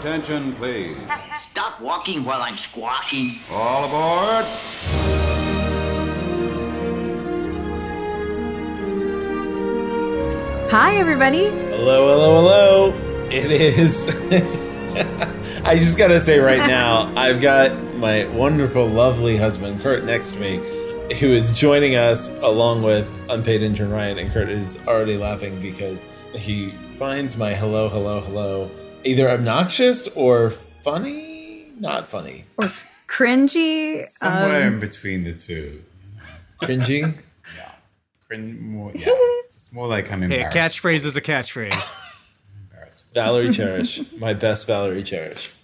Attention, please. Stop walking while I'm squawking. All aboard. Hi, everybody. Hello, hello, hello. It is. I just gotta say right now, I've got my wonderful, lovely husband, Curt, next to me, who is joining us along with unpaid intern Ryan. And Curt is already laughing because he finds my hello, hello, hello either obnoxious or funny. Not funny. Or cringy. Somewhere Um, in between the two. Cringy. Yeah. Crin- more, yeah. It's more like I'm Hey, a catchphrase is a catchphrase. embarrassed. Valerie Cherish. my best Valerie Cherish.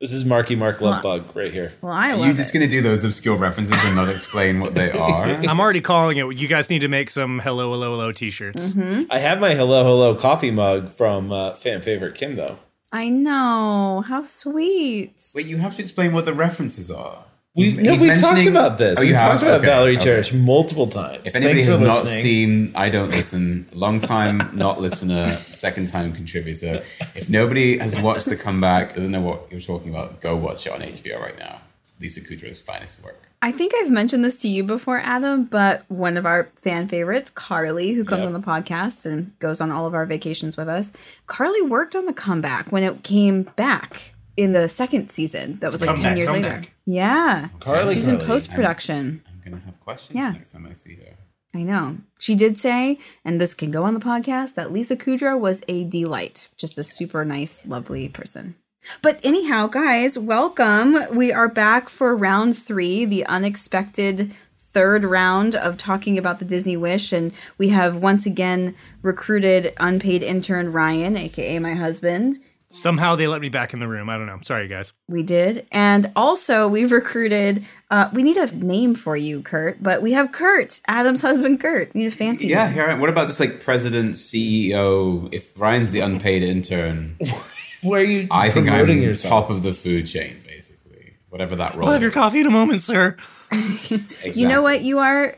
This is Marky Mark Love Bug right here. well, I Are love you just it. going to do those obscure references and not explain what they are? I'm already calling it. You guys need to make some hello, hello, hello t-shirts. Mm-hmm. I have my hello, hello coffee mug from uh, fan favorite Kim, though. I know. How sweet. Wait, you have to explain what the references are. We, He's- no, he's we talked about this. Oh, we you talked about Okay, Valerie okay. Cherish multiple times. If anybody Thanks has not listening. seen I Don't Listen, long time not listener, second time contributor. If nobody has watched The Comeback, doesn't know what you're talking about, go watch it on HBO right now. Lisa Kudrow's finest work. I think I've mentioned this to you before, Adam, but one of our fan favorites, Carly, who comes Yep. on the podcast and goes on all of our vacations with us, Carly worked on the comeback when it came back in the second season. That was like 10 Comeback, years later. comeback. Yeah. Carly, She's in Carly. post production. I'm going to have questions Yeah. next time I see her. I know. She did say, and this can go on the podcast, that Lisa Kudrow was a delight. Just a super nice, lovely person. But anyhow, guys, welcome. We are back for round three, the unexpected third round of talking about the Disney Wish. And we have once again recruited unpaid intern Ryan, aka my husband. Somehow they let me back in the room. I don't know. Sorry, guys. We did. And also, we've recruited, uh, we need a name for you, Curt, but we have Curt, Adam's husband, Curt. We need a fancy Yeah, name. here. I- What about just like president, CEO? If Ryan's the unpaid intern, Where are you I think I'm promoting yourself? top of the food chain, basically. Whatever that role. I'll have your is. coffee in a moment, sir. You know what you are,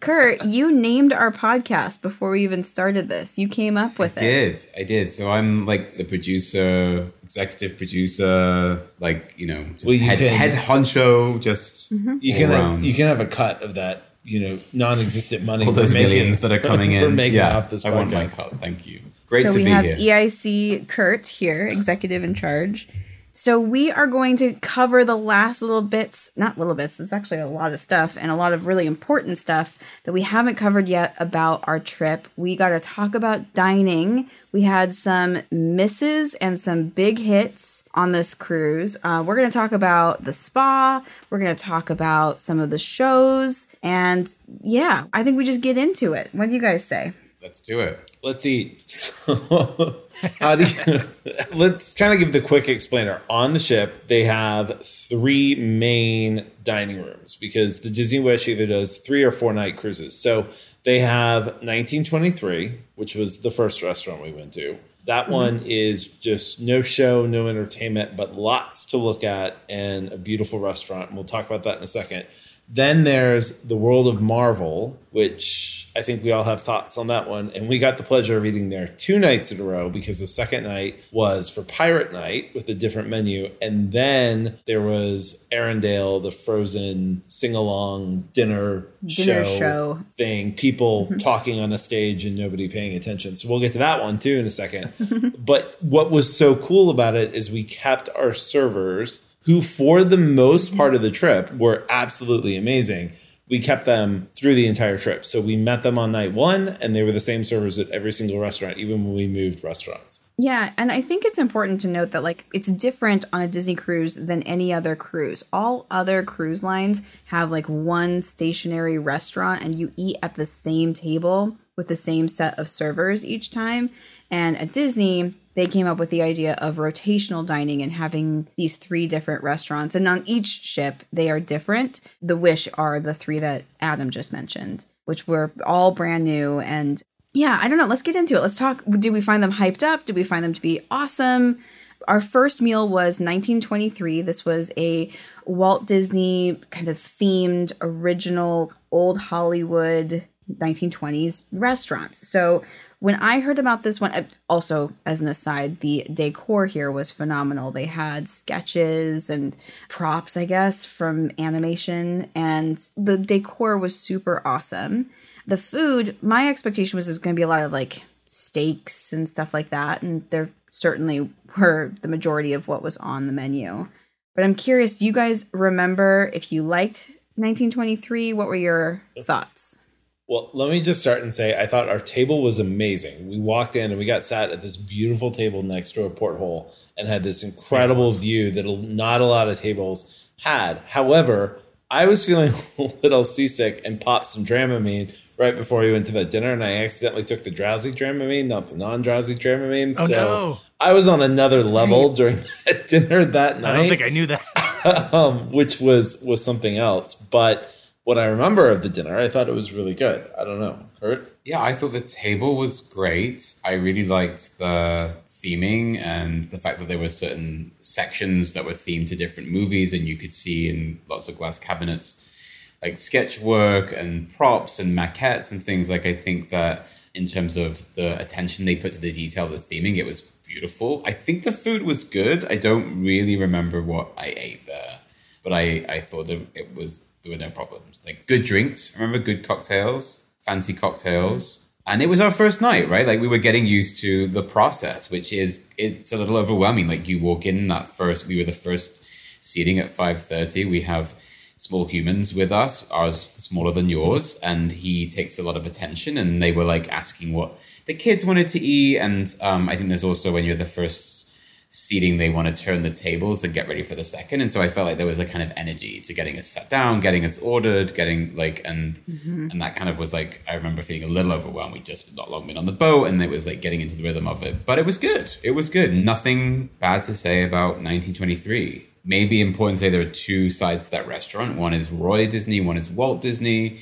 Curt? You named our podcast before we even started this. You came up with it. I it. did. I did. So I'm like the producer, executive producer, like, you know, just Well, you head, can- head honcho, just Mm-hmm. You can have, you can have a cut of that, you know, non-existent money. all we're those making- millions that are coming in. We're making yeah, off this I want my podcast. cut. Thank you. Great so to we have. EIC Curt here, executive in charge. So we are going to cover the last little bits, not little bits, it's actually a lot of stuff and a lot of really important stuff that we haven't covered yet about our trip. We got to talk about dining. We had some misses and some big hits on this cruise. Uh, we're going to talk about the spa. We're going to talk about some of the shows. And yeah, I think we just get into it. What do you guys say? Let's do it. Let's eat. So, how do you? let's kind of give the quick explainer. On the ship, they have three main dining rooms because the Disney Wish either does three or four night cruises. So they have 1923, which was the first restaurant we went to. That mm-hmm. one is just no show, no entertainment, but lots to look at and a beautiful restaurant. And we'll talk about that in a second. Then there's the World of Marvel, which I think we all have thoughts on that one. And we got the pleasure of eating there two nights in a row because the second night was for Pirate Night with a different menu. And then there was Arendelle, the frozen sing along dinner, Dinner show. thing, people mm-hmm. talking on a stage and nobody paying attention. So we'll get to that one too in a second. but what was so cool about it is we kept our servers who for the most part of the trip were absolutely amazing. We kept them through the entire trip. So we met them on night 1 and they were the same servers at every single restaurant even when we moved restaurants. Yeah, and I think it's important to note that like it's different on a Disney cruise than any other cruise. All other cruise lines have like one stationary restaurant and you eat at the same table with the same set of servers each time. And at Disney, they came up with the idea of rotational dining and having these three different restaurants. And on each ship, they are different. The Wish are the three that Adam just mentioned, which were all brand new and yeah, I don't know. Let's get into it. Let's talk. Did we find them hyped up? Did we find them to be awesome? Our first meal was 1923. This was a Walt Disney kind of themed, original, old Hollywood 1920s restaurant. So when I heard about this one, uh, also as an aside, the decor here was phenomenal. They had sketches and props, I guess, from animation, and the decor was super awesome. The food, my expectation was there's going to be a lot of like steaks and stuff like that, and there certainly were the majority of what was on the menu. But I'm curious, you guys remember if you liked 1923? What were your thoughts? Well, let me just start and say I thought our table was amazing. We walked in and we got sat at this beautiful table next to a porthole and had this incredible view that not a lot of tables had. However, I was feeling a little seasick and popped some Dramamine right before we went to that dinner, and I accidentally took the drowsy Dramamine, not the non-drowsy Dramamine. Oh, so no. I was on another level during that dinner that night I don't think I knew that. um, which was was something else. But what I remember of the dinner, I thought it was really good. I don't know, Curt. Yeah, I thought the table was great. I really liked the theming and the fact that there were certain sections that were themed to different movies, and you could see in lots of glass cabinets like sketch work and props and maquettes and things. Like I think that in terms of the attention they put to the detail, the theming, it was beautiful. I think the food was good. I don't really remember what I ate there, but I I thought it was there were no problems. Like good drinks, remember good cocktails, fancy cocktails. And it was our first night, right? Like we were getting used to the process, which is it's a little overwhelming. Like you walk in that first we were the first seating at 5:30. We have small humans with us, ours smaller than yours, and he takes a lot of attention. And they were like asking what the kids wanted to eat, and um, I think there's also when you're the first seating, they want to turn the tables and get ready for the second. And so I felt like there was a kind of energy to getting us sat down, getting us ordered, getting like, and mm-hmm. and that kind of was like I remember feeling a little overwhelmed. We just not long been on the boat, and it was like getting into the rhythm of it. But it was good. It was good. Nothing bad to say about 1923 maybe important to say there are two sides to that restaurant. One is Roy Disney, one is Walt Disney.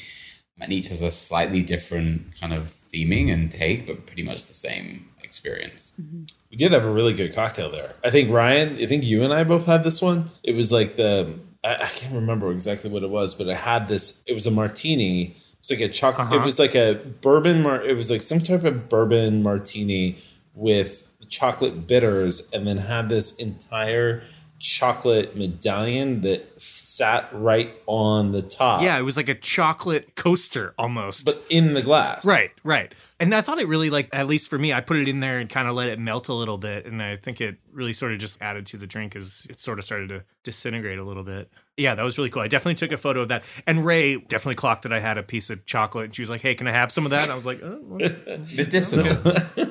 And each has a slightly different kind of theming and take, but pretty much the same experience. Mm-hmm. We did have a really good cocktail there. I think Ryan, I think you and I both had this one. It was like the I, I can't remember exactly what it was, but I had this. It was a martini. It was like a chocolate. It uh-huh. was like a bourbon. Mar- it was like some type of bourbon martini with chocolate bitters, and then had this entire chocolate medallion that sat right on the top. yeah, it was like a chocolate coaster almost. but in the glass. Right, right. And I thought it really like at least for me, I put it in there and kind of let it melt a little bit, and I think it really sort of just added to the drink as it sort of started to disintegrate a little bit. Yeah, that was really cool. I definitely took a photo of that, and Ray definitely clocked that I had a piece of chocolate, and she was like, "Hey, can I have some of that?" And I was like, oh, well, Medicinal.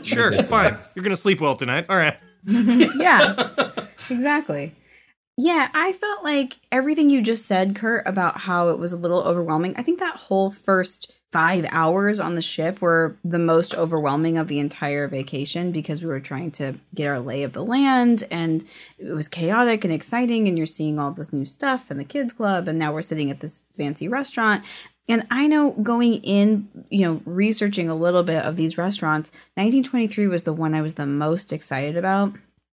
"Sure, Medicinal. fine. You're gonna sleep well tonight. All right." yeah, exactly. Yeah, I felt like everything you just said, Curt, about how it was a little overwhelming. I think that whole first five hours on the ship were the most overwhelming of the entire vacation because we were trying to get our lay of the land and it was chaotic and exciting. And you're seeing all this new stuff and the kids' club. And now we're sitting at this fancy restaurant. And I know going in, you know, researching a little bit of these restaurants, 1923 was the one I was the most excited about.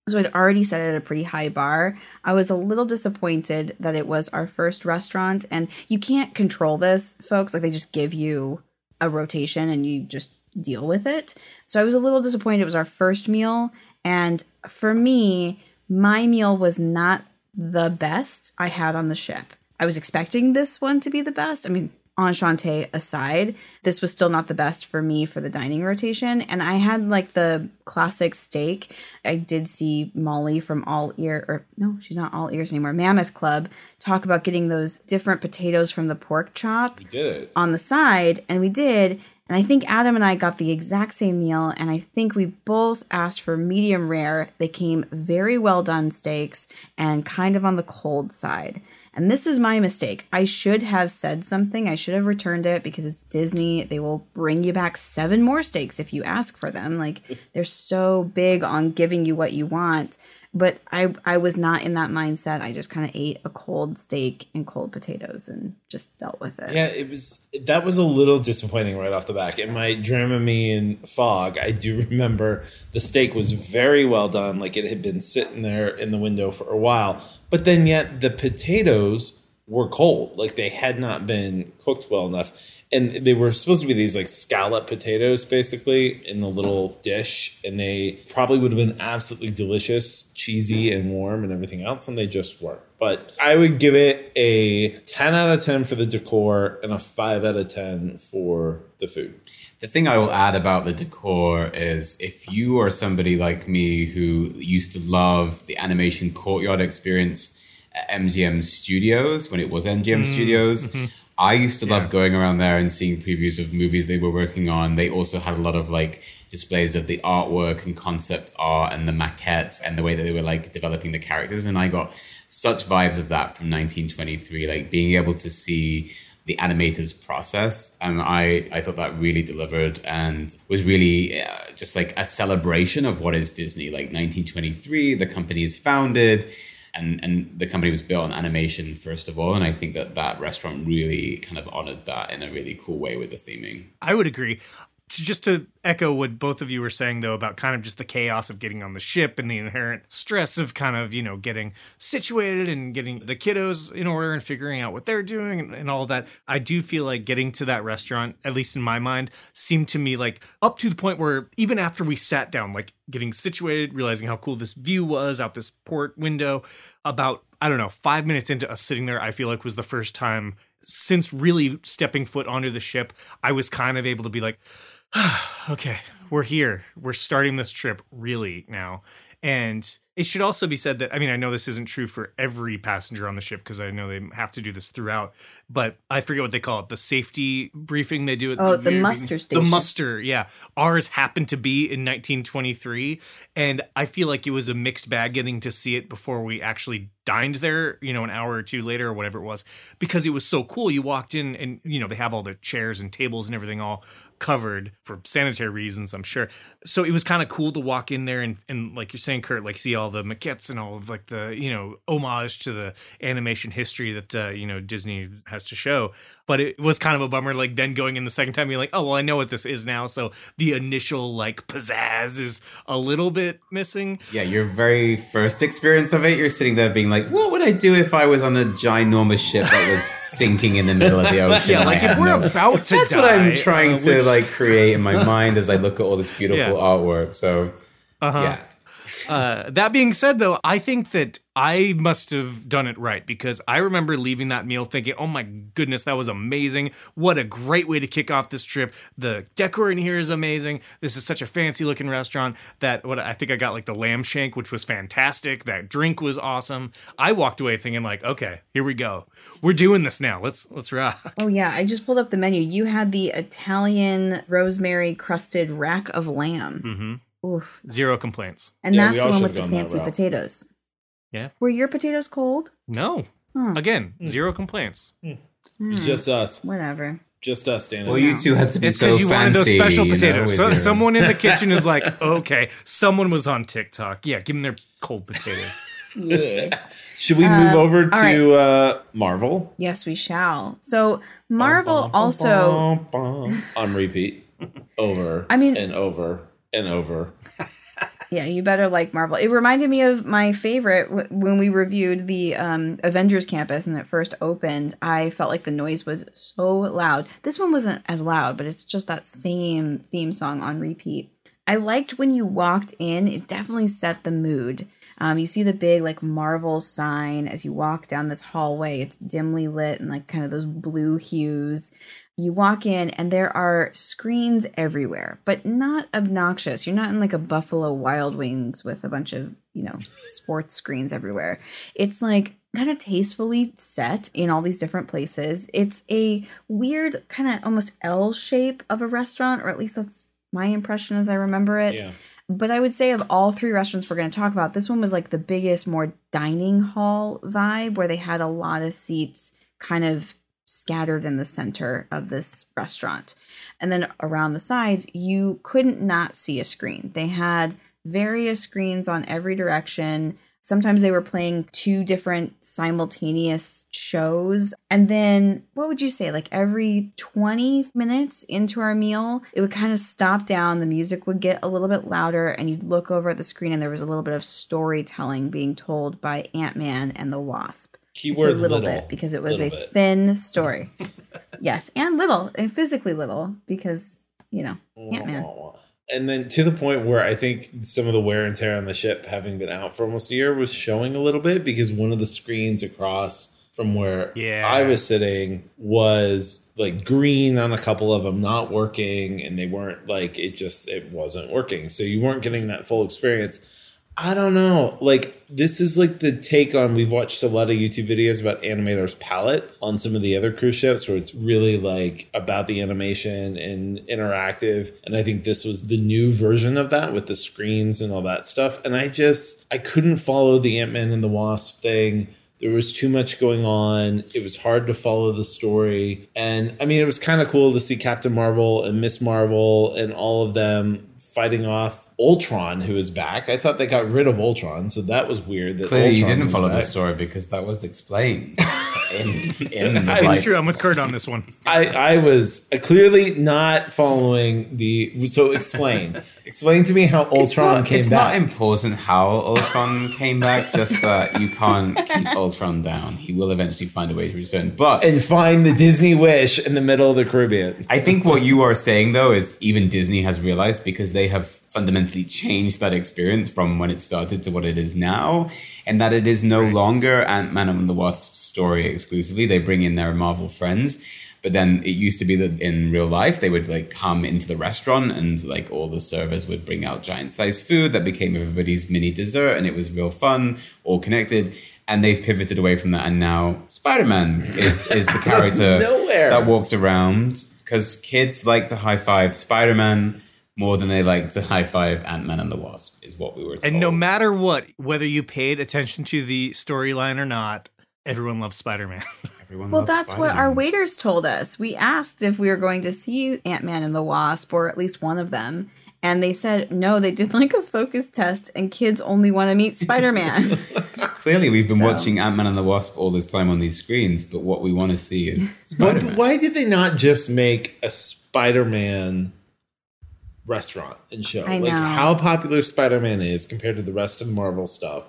So I'd already set it at a pretty high bar. I was a little disappointed that it was our first restaurant, and you can't control this, folks. Like they just give you a rotation and you just deal with it. So I was a little disappointed it was our first meal, and for me, my meal was not the best I had on the ship. I was expecting this one to be the best. I mean, enchante aside, this was still not the best for me for the dining rotation. And I had like the classic steak. I did see Molly from All Ear, or no, she's not All Ears anymore, Mammoth Club, talk about getting those different potatoes from the pork chop We did it. on the side, and we did. And I think Adam and I got the exact same meal, and I think we both asked for medium rare. They came very well done steaks and kind of on the cold side. And this is my mistake. I should have said something. I should have returned it because it's Disney. They will bring you back seven more steaks if you ask for them. Like they're so big on giving you what you want. But I I was not in that mindset. I just kind of ate a cold steak and cold potatoes and just dealt with it. Yeah, it was that was a little disappointing right off the back. In my Dramamine fog, I do remember the steak was very well done, like it had been sitting there in the window for a while. But then yet the potatoes were cold. Like they had not been cooked well enough. And they were supposed to be these like scallop potatoes basically in the little dish. And they probably would have been absolutely delicious, cheesy and warm and everything else. And they just weren't. But I would give it a 10 out of 10 for the decor and a 5 out of 10 for the food. The thing I will add about the decor is if you are somebody like me who used to love the animation courtyard experience at MGM Studios when it was MGM mm-hmm. Studios, mm-hmm. I used to love going around there and seeing previews of movies they were working on. They also had a lot of like displays of the artwork and concept art and the maquettes and the way that they were like developing the characters. And I got such vibes of that from 1923, like being able to see the animators process and i i thought that really delivered and was really uh, just like a celebration of what is disney like 1923 the company is founded and and the company was built on animation first of all and i think that that restaurant really kind of honored that in a really cool way with the theming I would agree. Just to echo what both of you were saying, though, about kind of just the chaos of getting on the ship and the inherent stress of kind of, you know, getting situated and getting the kiddos in order and figuring out what they're doing and, and all that. I do feel like getting to that restaurant, at least in my mind, seemed to me like up to the point where even after we sat down, like getting situated, realizing how cool this view was out this port window, about, I don't know, five minutes into us sitting there, I feel like was the first time since really stepping foot onto the ship, I was kind of able to be like, okay, we're here. We're starting this trip really now. And it should also be said that I mean I know this isn't true for every passenger on the ship because I know they have to do this throughout, but I forget what they call it the safety briefing they do at Oh, the very muster station. The muster, yeah. Ours happened to be in 1923, and I feel like it was a mixed bag getting to see it before we actually dined there, you know, an hour or two later or whatever it was, because it was so cool. You walked in and you know they have all the chairs and tables and everything all covered for sanitary reasons, I'm sure. So it was kind of cool to walk in there and, and like you're saying, Curt, like see all the maquettes and all of like the, you know, homage to the animation history that, uh, you know, Disney has to show. But it was kind of a bummer, like then going in the second time, you're like, oh, well, I know what this is now. So the initial like pizzazz is a little bit missing. yeah your very first experience of it you're sitting there being like what would i do if i was on a ginormous ship that was sinking in the middle of the ocean Yeah, like if we're no- about to that's what i'm trying uh, to like create in my mind as i look at all this beautiful Yeah. Artwork so Uh-huh. yeah Uh, that being said, though, I think that I must have done it right because I remember leaving that meal thinking, "Oh my goodness, that was amazing! What a great way to kick off this trip! The decor in here is amazing. This is such a fancy looking restaurant. That what I think I got like the lamb shank, which was fantastic. That drink was awesome. I walked away thinking like, okay, here we go. We're doing this now. Let's let's rock. Oh yeah, I just pulled up the menu. You had the Italian rosemary crusted rack of lamb. Mm-hmm. Oof. Zero complaints. And Yeah, that's the one with the fancy potatoes. Yeah. Were your potatoes cold? No. Huh. Again, hmm. zero complaints. Hmm. Hmm. It's just us. Whatever. Just us, Dana. well you two had to be It's so because you wanted those fancy, special you know, potatoes. so, your- someone in the kitchen is like, okay, someone was on TikTok. Yeah, give them their cold potatoes. Yeah. Should we move um, over all to uh, Marvel? yes, we shall. So Marvel also on repeat, over. I mean- and over and over. Yeah, you better like Marvel. It reminded me of my favorite when we reviewed the um, Avengers Campus and it first opened. I felt like the noise was so loud. This one wasn't as loud, but it's just that same theme song on repeat. I liked when you walked in, it definitely set the mood. Um, you see the big like Marvel sign as you walk down this hallway. It's dimly lit and like kind of those blue hues. You walk in and there are screens everywhere, but not obnoxious. You're not in like a Buffalo Wild Wings with a bunch of, you know, sports screens everywhere. It's like kind of tastefully set in all these different places. It's a weird kind of almost L shape of a restaurant, or at least that's my impression as I remember it. Yeah. But I would say of all three restaurants we're going to talk about, this one was like the biggest, more dining hall vibe where they had a lot of seats kind of scattered in the center of this restaurant. And then around the sides, you couldn't not see a screen. They had various screens on every direction. Sometimes they were playing two different simultaneous shows. And then, what would you say, like every 20 minutes into our meal, it would kind of stop down. The music would get a little bit louder, and you'd look over at the screen, and there was a little bit of storytelling being told by Ant Man and the Wasp. I say Keyword little, little, bit because it was a bit. thin story. yes, and little and physically little because you know Ant Man. And then to the point where I think some of the wear and tear on the ship, having been out for almost a year, was showing a little bit because one of the screens across from where Yeah. I was sitting was like green on a couple of them, not working, and they weren't like it just it wasn't working. So you weren't getting that full experience. I don't know. Like this is like the take on we've watched a lot of YouTube videos about animators Palate on some of the other cruise ships where it's really like about the animation and interactive. And I think this was the new version of that with the screens and all that stuff. And I just I couldn't follow the Ant-Man and the Wasp thing. There was too much going on. It was hard to follow the story. And I mean, it was kind of cool to see Captain Marvel and Miss Marvel and all of them fighting off Ultron, who is back. I thought they got rid of Ultron, so that was weird. That Clearly, you didn't was follow the story because that was explained in in the It's lights. True. I'm with Curt on this one. I, I was clearly not following the. So explain, explain to me how It's Ultron not, came it's back. not important how Ultron came back, just that you can't keep Ultron down. He will eventually find a way to return. But and find the Disney Wish in the middle of the Caribbean. I think what you are saying though is even Disney has realized because they have fundamentally changed that experience from when it started to what it is now, and that it is no longer Ant Man and the Wasp story exclusively. They bring in their Marvel friends. But then it used to be that in real life they would like come into the restaurant and like all the servers would bring out giant sized food that became everybody's mini dessert and it was real fun, all connected. And they've pivoted away from that and now Spider Man is, is the character that walks around because kids like to high five Spider Man more than they like to high five Ant Man and the Wasp, is what we were told. And no matter what, whether you paid attention to the storyline or not, everyone loves Spider Man. Everyone Well, loves that's what our waiters told us. We asked if we were going to see Ant Man and the Wasp, or at least one of them. And they said no, they did like a focus test, and kids only want to meet Spider Man. Clearly, we've been So- watching Ant Man and the Wasp all this time on these screens, but what we want to see is Spider Man. why did they not just make a Spider-Man restaurant and show? I Like know. how popular Spider-Man is compared to the rest of the Marvel stuff.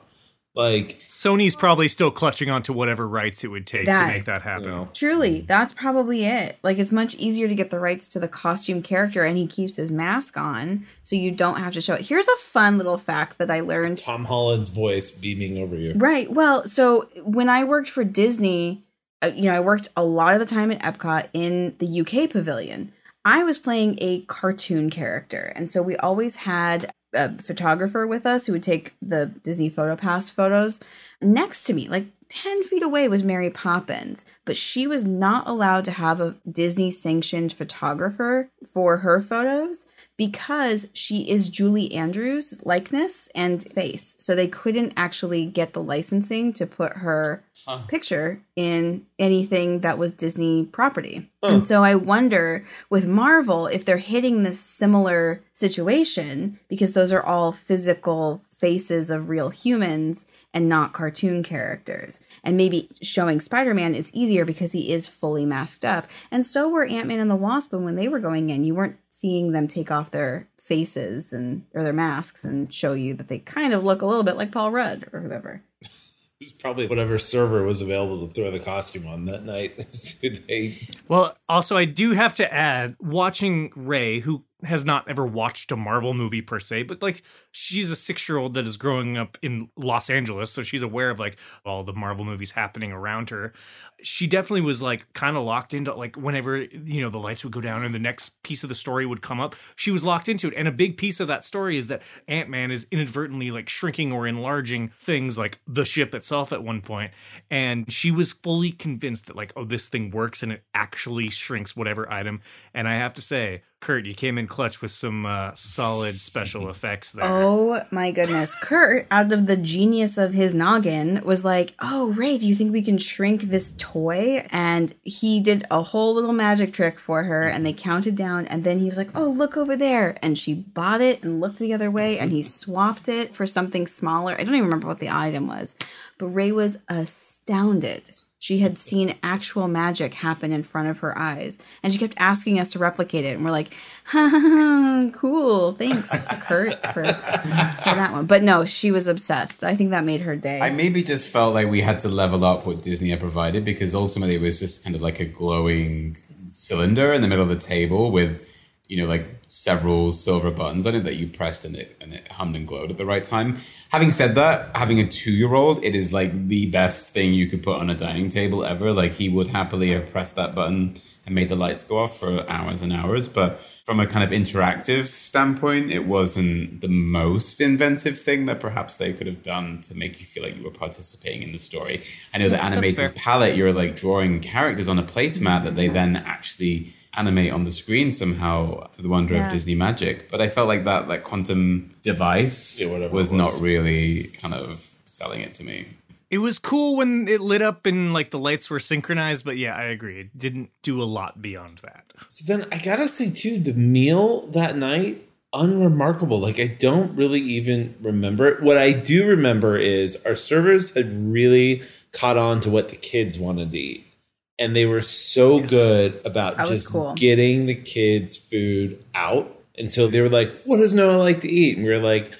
Like Sony's probably still clutching onto whatever rights it would take That- to make that happen. you know, Truly, that's probably it. Like, it's much easier to get the rights to the costume character, and he keeps his mask on, so you don't have to show it. Here's a fun little fact that I learned Tom Holland's voice beaming over you. Right. Well, so when I worked for Disney, uh, you know, I worked a lot of the time at Epcot in the UK pavilion. I was playing a cartoon character. And so we always had a photographer with us who would take the Disney PhotoPass photos. Next to me, like 10 feet away, was Mary Poppins, but she was not allowed to have a Disney sanctioned photographer for her photos because she is Julie Andrews' likeness and face. So they couldn't actually get the licensing to put her picture in anything that was Disney property. Oh. And so I wonder with Marvel if they're hitting this similar situation because those are all physical faces of real humans and not cartoon characters. And maybe showing Spider Man is easier because he is fully masked up. And so were Ant Man and the Wasp. And when they were going in, you weren't seeing them take off their faces and or their masks and show you that they kind of look a little bit like Paul Rudd or whoever. It was probably whatever server was available to throw the costume on that night. So they Well, also, I do have to add, watching Ray, who has not ever watched a Marvel movie per se, but like she's a six year old that is growing up in Los Angeles, so she's aware of like all the Marvel movies happening around her. She definitely was like kind of locked into like whenever you know the lights would go down and the next piece of the story would come up, she was locked into it. And a big piece of that story is that Ant Man is inadvertently like shrinking or enlarging things like the ship itself at one point. point, and she was fully convinced that like oh this thing works and it actually shrinks whatever item. And I have to say, Curt, you came in clutch with some uh, solid special effects there. Oh my goodness. Curt, out of the genius of his noggin, was like, Oh, Ray, do you think we can shrink this toy? And he did a whole little magic trick for her, and they counted down. And then he was like, Oh, look over there. And she bought it and looked the other way, and he swapped it for something smaller. I don't even remember what the item was, but Ray was astounded. She had seen actual magic happen in front of her eyes. And she kept asking us to replicate it. And we're like, cool. Thanks, Curt, for, for that one. But no, she was obsessed. I think that made her day. I maybe just felt like we had to level up what Disney had provided because ultimately it was just kind of like a glowing cylinder in the middle of the table with, you know, like several silver buttons on it that you pressed and it and it hummed and glowed at the right time. Having said that, having a two year old, it is like the best thing you could put on a dining table ever. Like he would happily have pressed that button and made the lights go off for hours and hours. But from a kind of interactive standpoint, it wasn't the most inventive thing that perhaps they could have done to make you feel like you were participating in the story. I know the animator's Palate, you're like drawing characters on a placemat that they then actually animate on the screen somehow for the wonder Yeah. of Disney magic. But I felt like that like quantum device Yeah, whatever was not really kind of selling it to me. It was cool when it lit up and like the lights were synchronized, but yeah, I agree. It didn't do a lot beyond that. So then I gotta say too, the meal that night unremarkable. Like I don't really even remember it. What I do remember is our servers had really caught on to what the kids wanted to eat. And they were so Yes. good about That just cool. getting the kids food out. And so they were like, What does Noah like to eat? And we were like,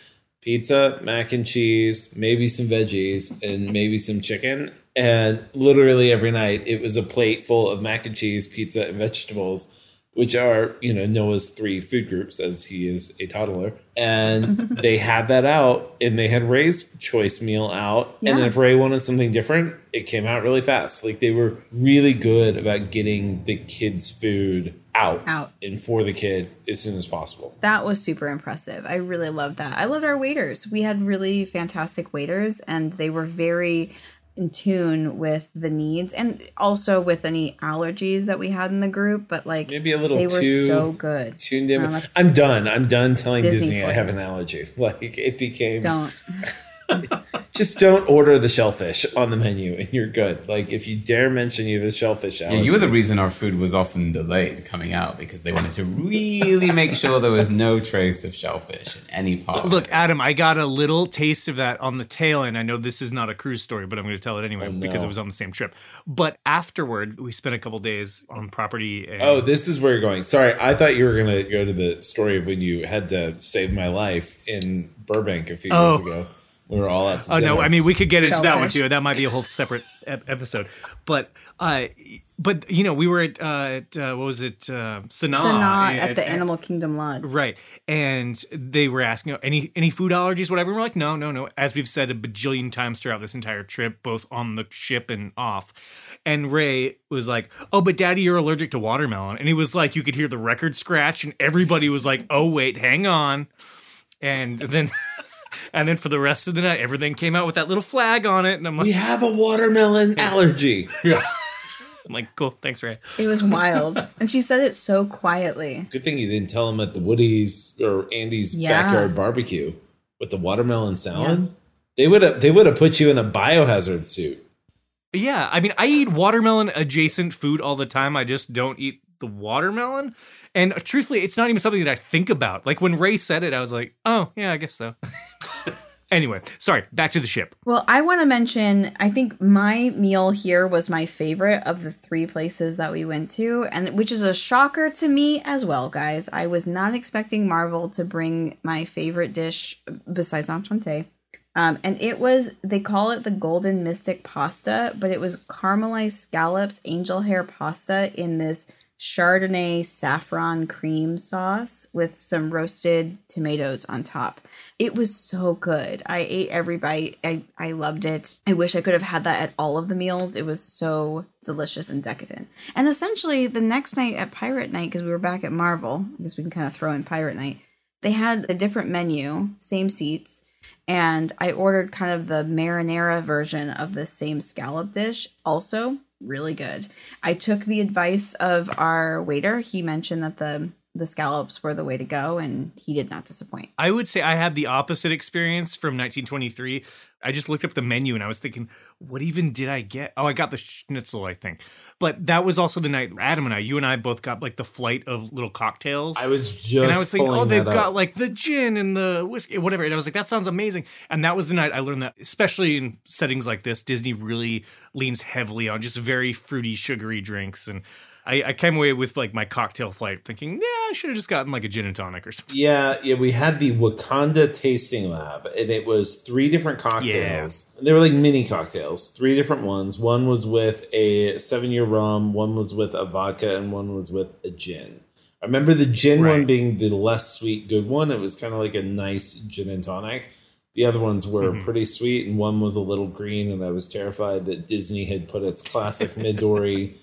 pizza, mac and cheese, maybe some veggies, and maybe some chicken. And literally every night it was a plate full of mac and cheese, pizza, and vegetables, which are, you know, Noah's three food groups as he is a toddler. And they had that out and they had Ray's choice meal out. And then if Ray wanted something different, it came out really fast. Like they were really good about getting the kids' food out, Out. and for the kid as soon as possible. That was super impressive. I really loved that. I loved our waiters. We had really fantastic waiters, and they were very in tune with the needs and also with any allergies that we had in the group. But like, Maybe a little they were too so good. tuned in. Um, I'm done. I'm done telling Disney Disney, I have an allergy. Like it became Don't. just don't order the shellfish on the menu and you're good. Like if you dare mention you have a shellfish Yeah, allergy. you were the reason our food was often delayed coming out because they wanted to really make sure there was no trace of shellfish in any part. of Look, it. Adam, I got a little taste of that on the tail end. I know this is not a cruise story, but I'm going to tell it anyway Oh, no. because it was on the same trip. But afterward, we spent a couple days on property. And Oh, this is where you're going. Sorry, I thought you were going to go to the story of when you had to save my life in Burbank a few Oh. years ago. We were all at the Oh no! I mean, we could get into that one too. That might be a whole separate ep- episode. But, uh, but you know, we were at, uh, at uh, what was it, uh, Sanaa, Sanaa at the Animal Kingdom Lodge. Right. And they were asking any any food allergies, whatever. And we're like, no, no, no. As we've said a bajillion times throughout this entire trip, both on the ship and off. And Ray was like, Oh, but daddy, you're allergic to watermelon. And he was like, you could hear the record scratch, and everybody was like, Oh, wait, hang on. And then and then for the rest of the night, everything came out with that little flag on it. And I'm like, we have a watermelon allergy. Yeah. I'm like, cool, thanks, Ray. It was wild. and she said it so quietly. Good thing you didn't tell him at the Woody's or Andy's Yeah. backyard barbecue with the watermelon salad. They would have they would have put you in a biohazard suit. Yeah, I mean, I eat watermelon adjacent food all the time. I just don't eat the watermelon. And truthfully, it's not even something that I think about. Like when Ray said it, I was like, oh, yeah, I guess so. anyway, sorry, back to the ship. Well, I want to mention, I think my meal here was my favorite of the three places that we went to, and which is a shocker to me as well, guys. I was not expecting Marvel to bring my favorite dish besides enchanté. Um, and it was, they call it the Golden Mystic Pasta, but it was caramelized scallops, angel hair pasta in this Chardonnay saffron cream sauce with some roasted tomatoes on top. It was so good. I ate every bite. I, I loved it. I wish I could have had that at all of the meals. It was so delicious and decadent. And essentially, the next night at Pirate Night, because we were back at Marvel, I guess we can kind of throw in Pirate Night, they had a different menu, same seats. And I ordered kind of the marinara version of the same scallop dish, also really good. I took the advice of our waiter. He mentioned that the the scallops were the way to go, and he did not disappoint. I would say I had the opposite experience from 1923. I just looked up the menu and I was thinking, what even did I get? Oh, I got the schnitzel, I think. But that was also the night Adam and I, you and I both got like the flight of little cocktails. I was just and I was thinking, oh, they've got up. like the gin and the whiskey, whatever. And I was like, that sounds amazing. And that was the night I learned that, especially in settings like this, Disney really leans heavily on just very fruity, sugary drinks. And I, I came away with like my cocktail flight thinking, yeah, I should have just gotten like a gin and tonic or something. Yeah, yeah, we had the Wakanda tasting lab, and it was three different cocktails. And they were like mini cocktails, three different ones. One was with a seven year rum, one was with a vodka, and one was with a gin. I remember the gin one being the less sweet good one. It was kind of like a nice gin and tonic. The other ones were Mm-hmm. pretty sweet, and one was a little green, and I was terrified that Disney had put its classic Midori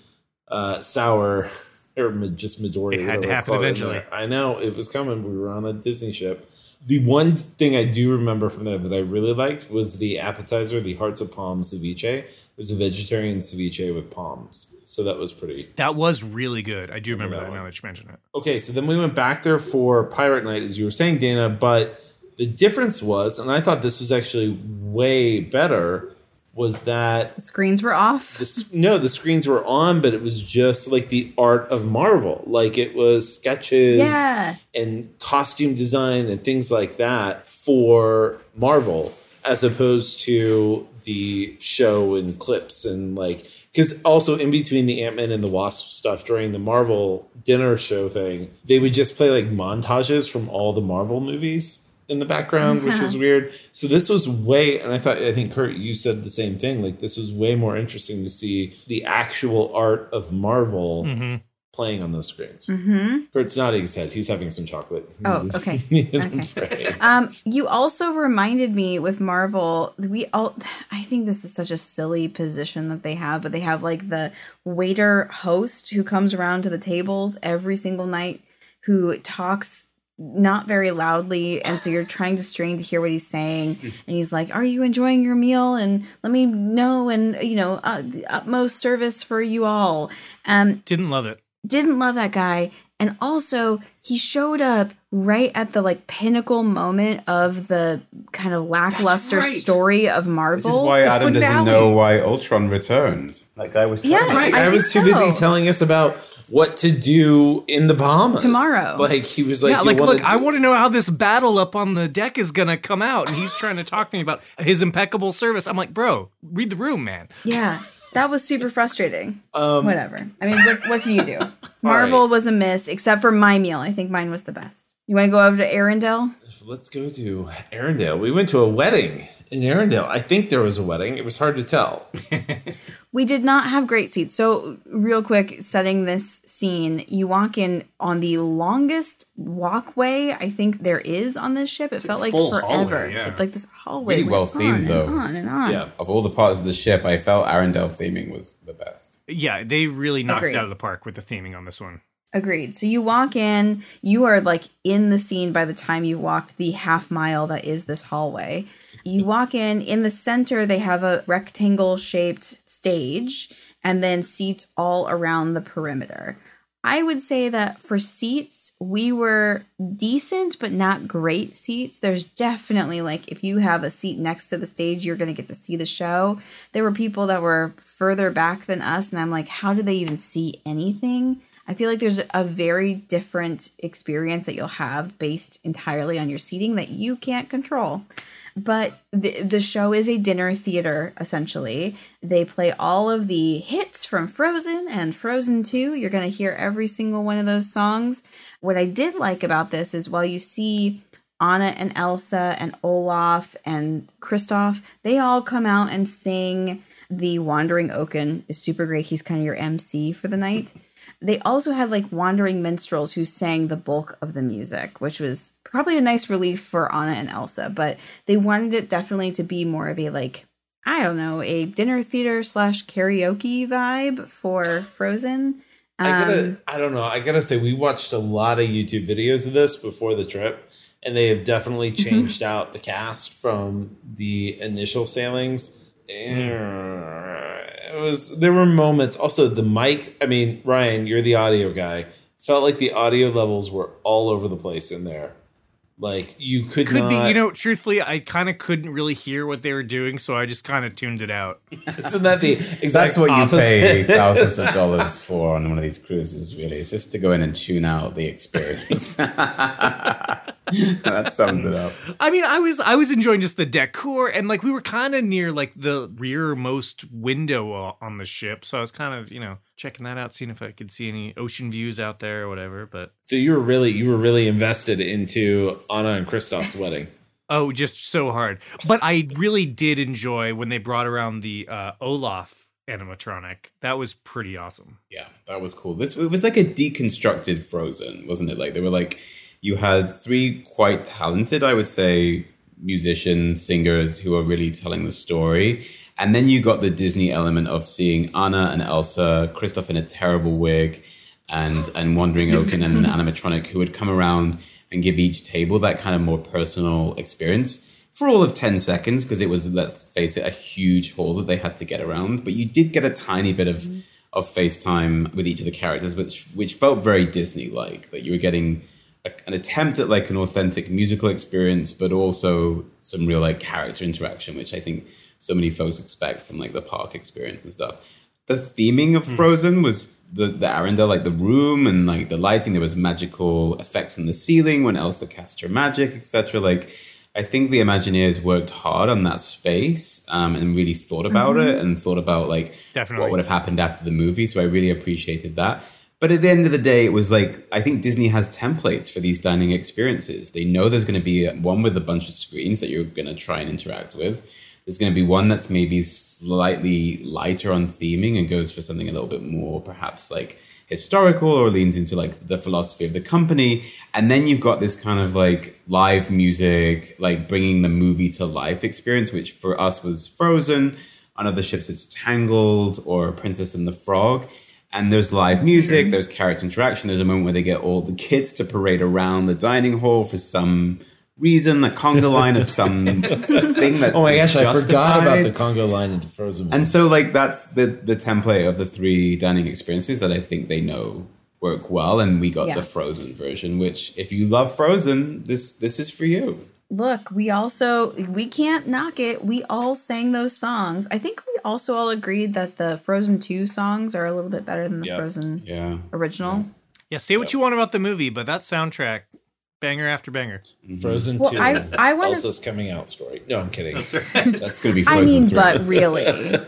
uh, sour or just Midori. It had to happen eventually. I know it was coming. We were on a Disney ship. The one thing I do remember from there that I really liked was the appetizer, the Hearts of Palm ceviche. It was a vegetarian ceviche with palms, so that was pretty. That was really good. I do remember that that now that you mention it. Okay, so then we went back there for Pirate Night, as you were saying, Dana. But the difference was, and I thought this was actually way better, was that The screens were off. the, no, the screens were on, but it was just like the art of Marvel. Like it was sketches Yeah. and costume design and things like that for Marvel, as opposed to the show and clips and like because also in between the Ant Man and the Wasp stuff during the Marvel dinner show thing, they would just play like montages from all the Marvel movies in the background, which was uh-huh. weird. So this was way, and I thought I think Curt, you said the same thing. Like this was way more interesting to see the actual art of Marvel mm-hmm. playing on those screens. Mm-hmm. Curt's nodding his head. He's having some chocolate. Oh, okay. Okay. Um, you also reminded me with Marvel, we all I think this is such a silly position that they have, but they have like the waiter host who comes around to the tables every single night who talks not very loudly and so you're trying to strain to hear what he's saying and he's like are you enjoying your meal and let me know and you know uh, the utmost service for you all um Didn't love it. didn't love that guy and also he showed up right at the like pinnacle moment of the kind of lackluster right. story of marvel This is why The Adam doesn't know why Ultron returned. That guy was Yes. Right. I I, was too think busy telling us about what to do in the Bahamas Tomorrow. Like he was like, yeah, like, look, do- I want to know how this battle up on the deck is gonna come out, and he's trying to talk to me about his impeccable service. I'm like, bro, read the room, man. yeah that was super frustrating Um, whatever i mean what, what can you do marvel right. was a miss except for my meal i think mine was the best you want to go over to arendelle Let's go to Arendelle. We went to a wedding in Arendelle. I think there was a wedding. It was hard to tell. We did not have great seats. So, real quick, setting this scene, you walk in on the longest walkway I think there is on this ship. It felt like forever. hallway, yeah. It's like this hallway. Really well went on themed, and though. On and on. Yeah. Of all the parts of the ship, I felt Arendelle theming was the best. Yeah, they really knocked Agreed. it out of the park with the theming on this one. Agreed. So you walk in, you are like in the scene by the time you walked the half mile that is this hallway. You walk in, in the center, they have a rectangle shaped stage and then seats all around the perimeter. I would say that for seats, we were decent, but not great seats. There's definitely like if you have a seat next to the stage, you're going to get to see the show. There were people that were further back than us, and I'm like, how do they even see anything? I feel like there's a very different experience that you'll have based entirely on your seating that you can't control. But the the show is a dinner theater essentially. They play all of the hits from Frozen and Frozen 2. You're going to hear every single one of those songs. What I did like about this is while you see Anna and Elsa and Olaf and Kristoff, they all come out and sing the Wandering Oaken is super great. He's kind of your MC for the night. They also had like wandering minstrels who sang the bulk of the music, which was probably a nice relief for Anna and Elsa, but they wanted it definitely to be more of a like, I don't know, a dinner theater slash karaoke vibe for Frozen. I gotta, Um, I don't know. I gotta say, we watched a lot of YouTube videos of this before the trip, and they have definitely Mm-hmm. changed out the cast from the initial sailings. It was there were moments. Also, the mic. I mean, Ryan, you're the audio guy. felt like the audio levels were all over the place in there. Like you could, Could not. be, you know, truthfully, I kind of couldn't really hear what they were doing, so I just kind of tuned it out. isn't that the exact That's what you opposite? pay thousands of dollars for on one of these cruises, really. It's just to go in and tune out the experience. that sums it up. I mean, I was I was enjoying just the decor and like we were kind of near like the rearmost window on the ship, so I was kind of you know checking that out, seeing if I could see any ocean views out there or whatever. But So you were really you were really invested into Anna and Kristoff's wedding. oh, just so hard. But I really did enjoy when they brought around the uh, Olaf animatronic. That was pretty awesome. Yeah, that was cool. This it was like a deconstructed Frozen, wasn't it? Like they were like you had three quite talented, I would say, musicians, singers who are really telling the story. And then you got the Disney element of seeing Anna and Elsa, Kristoff in a terrible wig, and and Wandering Oaken and an animatronic who would come around and give each table that kind of more personal experience for all of 10 seconds because it was let's face it a huge hall that they had to get around but you did get a tiny bit of mm. of FaceTime with each of the characters which which felt very Disney like that you were getting a, an attempt at like an authentic musical experience but also some real like character interaction which I think so many folks expect from like the park experience and stuff the theming of Frozen was the the Arendelle, like the room and like the lighting. There was magical effects in the ceiling when Elsa cast her magic, etc. Like, I think the Imagineers worked hard on that space um, and really thought about it and thought about like Definitely. what would have happened after the movie. So I really appreciated that. But at the end of the day, it was like I think Disney has templates for these dining experiences. They know there's going to be one with a bunch of screens that you're going to try and interact with. There's going to be one that's maybe slightly lighter on theming and goes for something a little bit more, perhaps like historical or leans into like the philosophy of the company. And then you've got this kind of like live music, like bringing the movie to life experience, which for us was Frozen. On other ships, it's Tangled or Princess and the Frog. And there's live music, mm-hmm. there's character interaction. There's a moment where they get all the kids to parade around the dining hall for some reason, the conga line of some thing that Oh my gosh, I forgot about the conga line in the Frozen. movie. And so, like, that's the the template of the three dining experiences that I think they know work well. And we got Yeah. the Frozen version, which, if you love Frozen, this this is for you. Look, we also we can't knock it. We all sang those songs. I think we also all agreed that the Frozen 2 songs are a little bit better than the Yeah. Frozen Yeah. original. Yeah, say what you want about the movie, but that soundtrack, banger after banger. Mm-hmm. Frozen Well, Two. I- I wanna- Elsa's coming out story. No, I'm kidding. That's gonna be. I mean, 3. but really.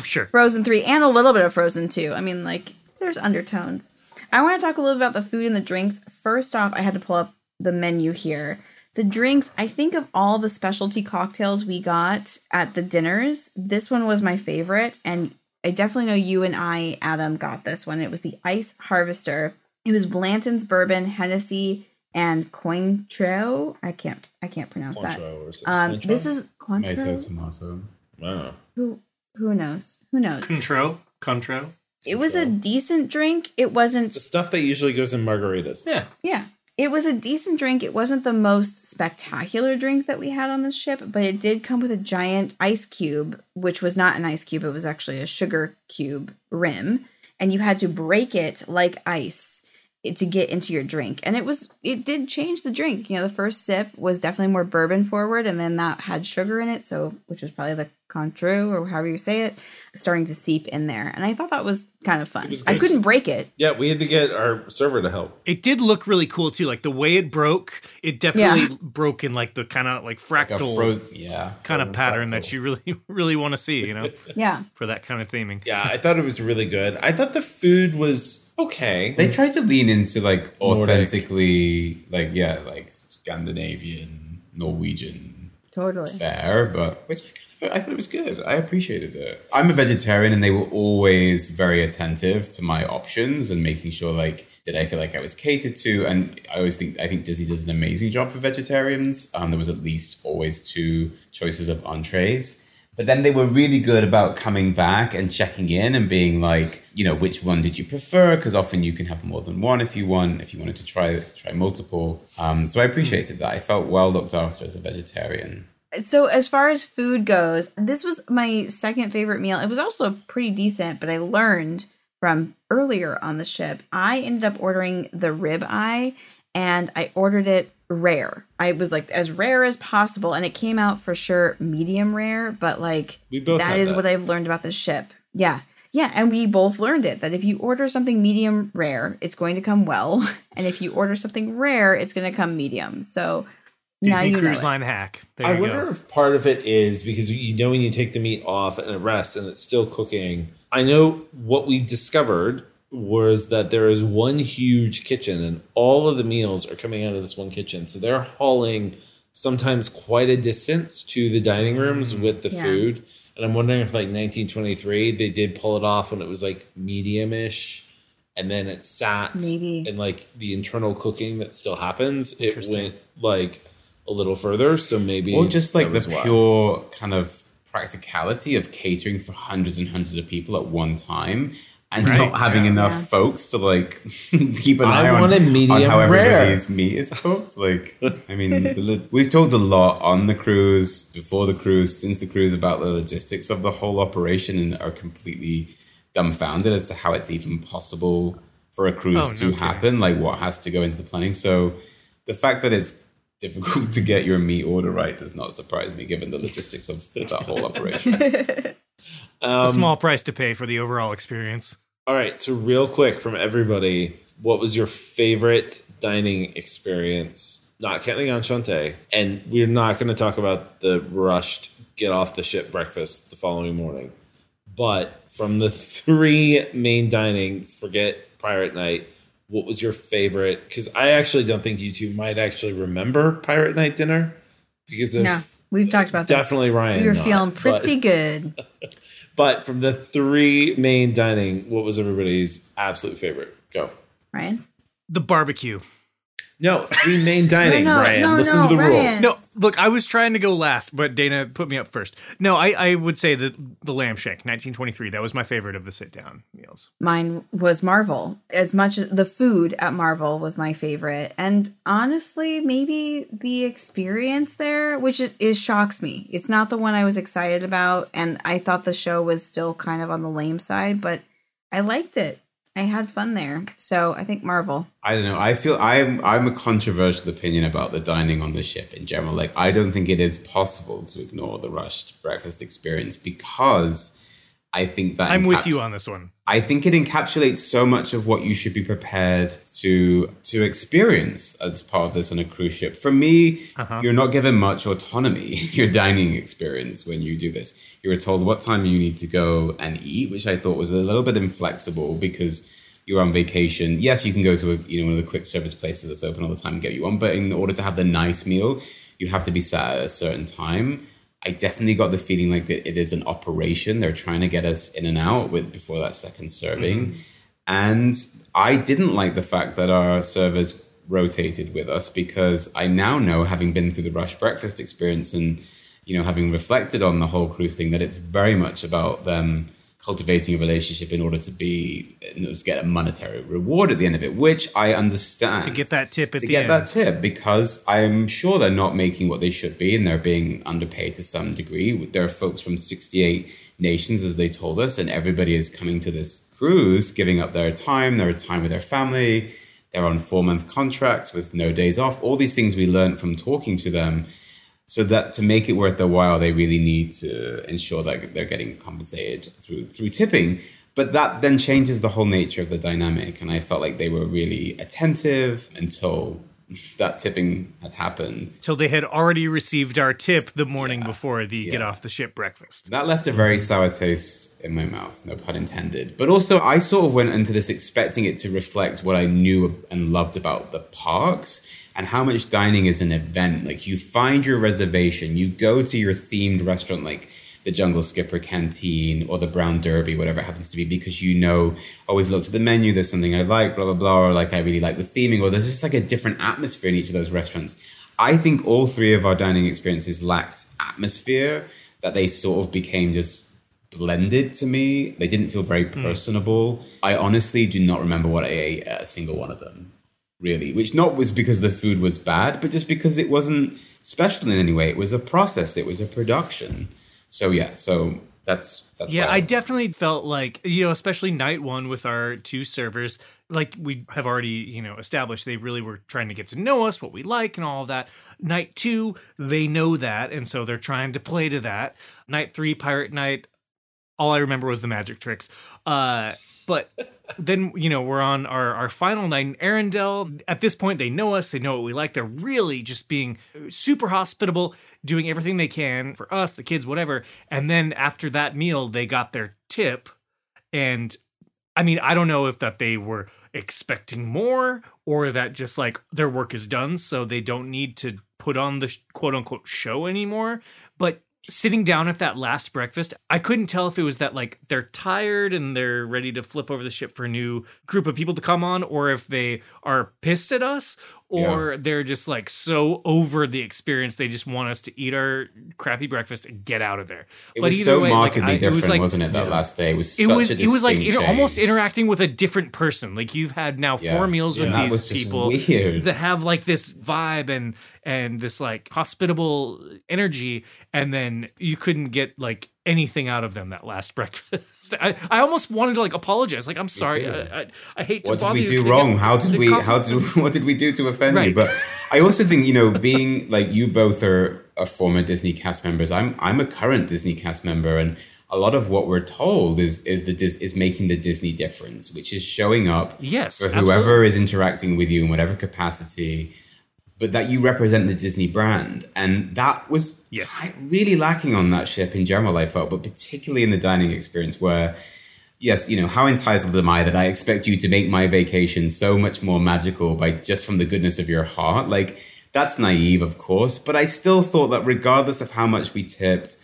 Sure. Frozen 3 and a little bit of Frozen 2. I mean, like, there's undertones. I want to talk a little about the food and the drinks. First off, I had to pull up the menu here. The drinks, I think of all the specialty cocktails we got at the dinners, this one was my favorite. And I definitely know you and I, Adam, got this one. It was the Ice Harvester. It was Blanton's Bourbon, Hennessy, and Cointreau. I can't I can't pronounce that. Cointreau or something. Um, this is tomato, Cointreau. tomato. Wow. Who who knows? Who knows? Contro. Contro. It was a decent drink. It wasn't The stuff that usually goes in margaritas. Yeah. Yeah. It was a decent drink. It wasn't the most spectacular drink that we had on the ship, but it did come with a giant ice cube, which was not an ice cube. It was actually a sugar cube rim. And you had to break it like ice to get into your drink. And it was, it did change the drink. You know, the first sip was definitely more bourbon forward, and then that had sugar in it. So, which was probably the Contru or however you say it, starting to seep in there. And I thought that was kind of fun. I couldn't break it. Yeah, we had to get our server to help. It did look really cool too. Like the way it broke, it definitely Yeah. broke in like the kind of like Like a fractal frozen. Yeah. kind of pattern fractal. that you really, really want to see, you know, Yeah. for that kind of theming. Yeah, I thought it was really good. I thought the food was okay. They tried to lean into like Nordic. authentically, like yeah, like Scandinavian, Norwegian Totally. Fair, but which I thought it was good. I appreciated it. I'm a vegetarian, and they were always very attentive to my options and making sure like did I feel like I was catered to. And I always think I think Disney does an amazing job for vegetarians. Um, there was at least always two choices of entrees. But then they were really good about coming back and checking in and being like, you know, which one did you prefer? Because often you can have more than one if you want, if you wanted to try try multiple. Um, so I appreciated that. I felt well looked after as a vegetarian. So as far as food goes, this was my second favorite meal. It was also pretty decent, but I learned from earlier on the ship, I ended up ordering the rib eye and I ordered it rare. I was like as rare as possible and it came out for sure medium rare, but like We both that that. what I've learned about this ship. Yeah. Yeah, and we both learned it that if you order something medium rare, it's going to come well, and if you order something rare, it's going to come medium. So Disney you Cruise know it. Line hack. There I you wonder go. if part of it is because you know when you take the meat off and it rests and it's still cooking. I know what we discovered was that there is one huge kitchen and all of the meals are coming out of this one kitchen. So they're hauling sometimes quite a distance to the dining rooms mm. with the Yeah. food. And I'm wondering if like 1923 they did pull it off when it was like medium-ish and then it sat Maybe. and like the internal cooking that still happens it Interesting. went like a little further so maybe or just like the was why. pure kind of practicality of catering for hundreds and hundreds of people at one time and Right, not having yeah. enough Yeah. folks to like keep an I eye on, want a on medium how rare. everybody's meat is cooked. Like, I mean, lo- we've talked a lot on the cruise, before the cruise, since the cruise about the logistics of the whole operation and are completely dumbfounded as to how it's even possible for a cruise Oh, no to kidding. happen, like what has to go into the planning. So the fact that it's difficult to get your meat order right does not surprise me given the logistics of that whole operation. Um, It's a small price to pay for the overall experience. all right so real quick from everybody what was your favorite dining experience not counting Enchante and we're not going to talk about the rushed get off the ship breakfast the following morning but from the three main dining forget pirate night what was your favorite because i actually don't think you two might actually remember pirate night dinner because of No, we've talked about this. Definitely Ryan. You're not, feeling but- pretty good. But from the three main dining, what was everybody's absolute favorite? Go. Ryan? The barbecue. No, three main dining, no, Ryan. no, Listen no, to the rules. No, look, I was trying to go last, but Dana put me up first. No, I, I would say that the lamb shank, 1923. That was my favorite of the sit down meals. Mine was Marvel. As much as the food at Marvel was my favorite. And honestly, maybe the experience there, which is, is shocks me. It's not the one I was excited about. And I thought the show was still kind of on the lame side, but I liked it. I had fun there. So I think Marvel. I don't know. I feel I'm I'm a controversial opinion about the dining on the ship in general. Like I don't think it is possible to ignore the rushed breakfast experience because I think that I'm with you on this one. I think it encapsulates so much of what you should be prepared to to experience as part of this on a cruise ship. For me, uh-huh. you're not given much autonomy in your dining experience when you do this. You're told what time you need to go and eat, which I thought was a little bit inflexible because you're on vacation. Yes, you can go to a you know one of the quick service places that's open all the time and get you one, but in order to have the nice meal, you have to be sat at a certain time. I definitely got the feeling like that it is an operation. They're trying to get us in and out with before that second serving. Mm-hmm. And I didn't like the fact that our servers rotated with us because I now know, having been through the rush breakfast experience and you know having reflected on the whole cruise thing, that it's very much about them cultivating a relationship in order to be you know, to get a monetary reward at the end of it, which I understand To get that tip at the end to the get end. that tip because I'm sure they're not making what they should be and they're being underpaid to some degree. There are folks from 68 nations, as they told us, and everybody is coming to this cruise, giving up their time, their time with their family. They're on four month contracts with no days off. All these things we learned from talking to them. So that to make it worth their while, they really need to ensure that they're getting compensated through through tipping. But that then changes the whole nature of the dynamic, and I felt like they were really attentive until that tipping had happened. Till they had already received our tip the morning before the get off the ship breakfast. That left a very sour taste in my mouth, no pun intended. But also, I sort of went into this expecting it to reflect what I knew and loved about the parks and how much dining is an event. Like, you find your reservation, you go to your themed restaurant, like the Jungle Skipper Canteen or the Brown Derby, whatever it happens to be, because you know, oh, we've looked at the menu, there's something I like, blah, blah, blah, or like I really like the theming, or there's just like a different atmosphere in each of those restaurants. I think all three of our dining experiences lacked atmosphere, that they sort of became just blended to me. They didn't feel very hmm. personable. I honestly do not remember what I ate at a single one of them, really. Which not was because the food was bad, but just because it wasn't special in any way. It was a process. It was a production. So yeah, so That's that's yeah, I definitely felt like, you know, especially night one with our two servers, like we have already, you know, established they really were trying to get to know us, what we like, and all of that. Night two, they know that. And so they're trying to play to that. Night three, Pirate Night, all I remember was the magic tricks. Uh, but then you know we're on our our final night in Arendelle. At this point, they know us. They know what we like. They're really just being super hospitable, doing everything they can for us, the kids, whatever. And then after that meal, they got their tip, and I mean, I don't know if that they were expecting more or that just like their work is done, so they don't need to put on the quote unquote show anymore. But sitting down at that last breakfast, I couldn't tell if it was that like they're tired and they're ready to flip over the ship for a new group of people to come on, or if they are pissed at us, or they're just like so over the experience they just want us to eat our crappy breakfast and get out of there. It was so markedly different, like, wasn't it? That last day it was. it such was it was like inter- almost interacting with a different person. Like you've had now Yeah. four meals with Yeah. These people weird. that have like this vibe and and this like hospitable energy, and then you couldn't get like anything out of them that last breakfast. I, I almost wanted to like apologize. Like I'm sorry. I, I, I hate to what did bother we you. do Can I wrong? get How did we? coffee?" How did? What did we do to offend you? But I also think you know, being like you both are, are former Disney cast members. I'm I'm a current Disney cast member, and a lot of what we're told is is the Dis- is making the Disney difference, which is showing up Yes, for whoever absolutely. is interacting with you in whatever capacity. But that you represent the Disney brand, and that was Yes. really lacking on that ship in general. I felt, but particularly in the dining experience, where yes, you know, how entitled am I that I expect you to make my vacation so much more magical by just from the goodness of your heart? Like, that's naive, of course, but I still thought that regardless of how much we tipped,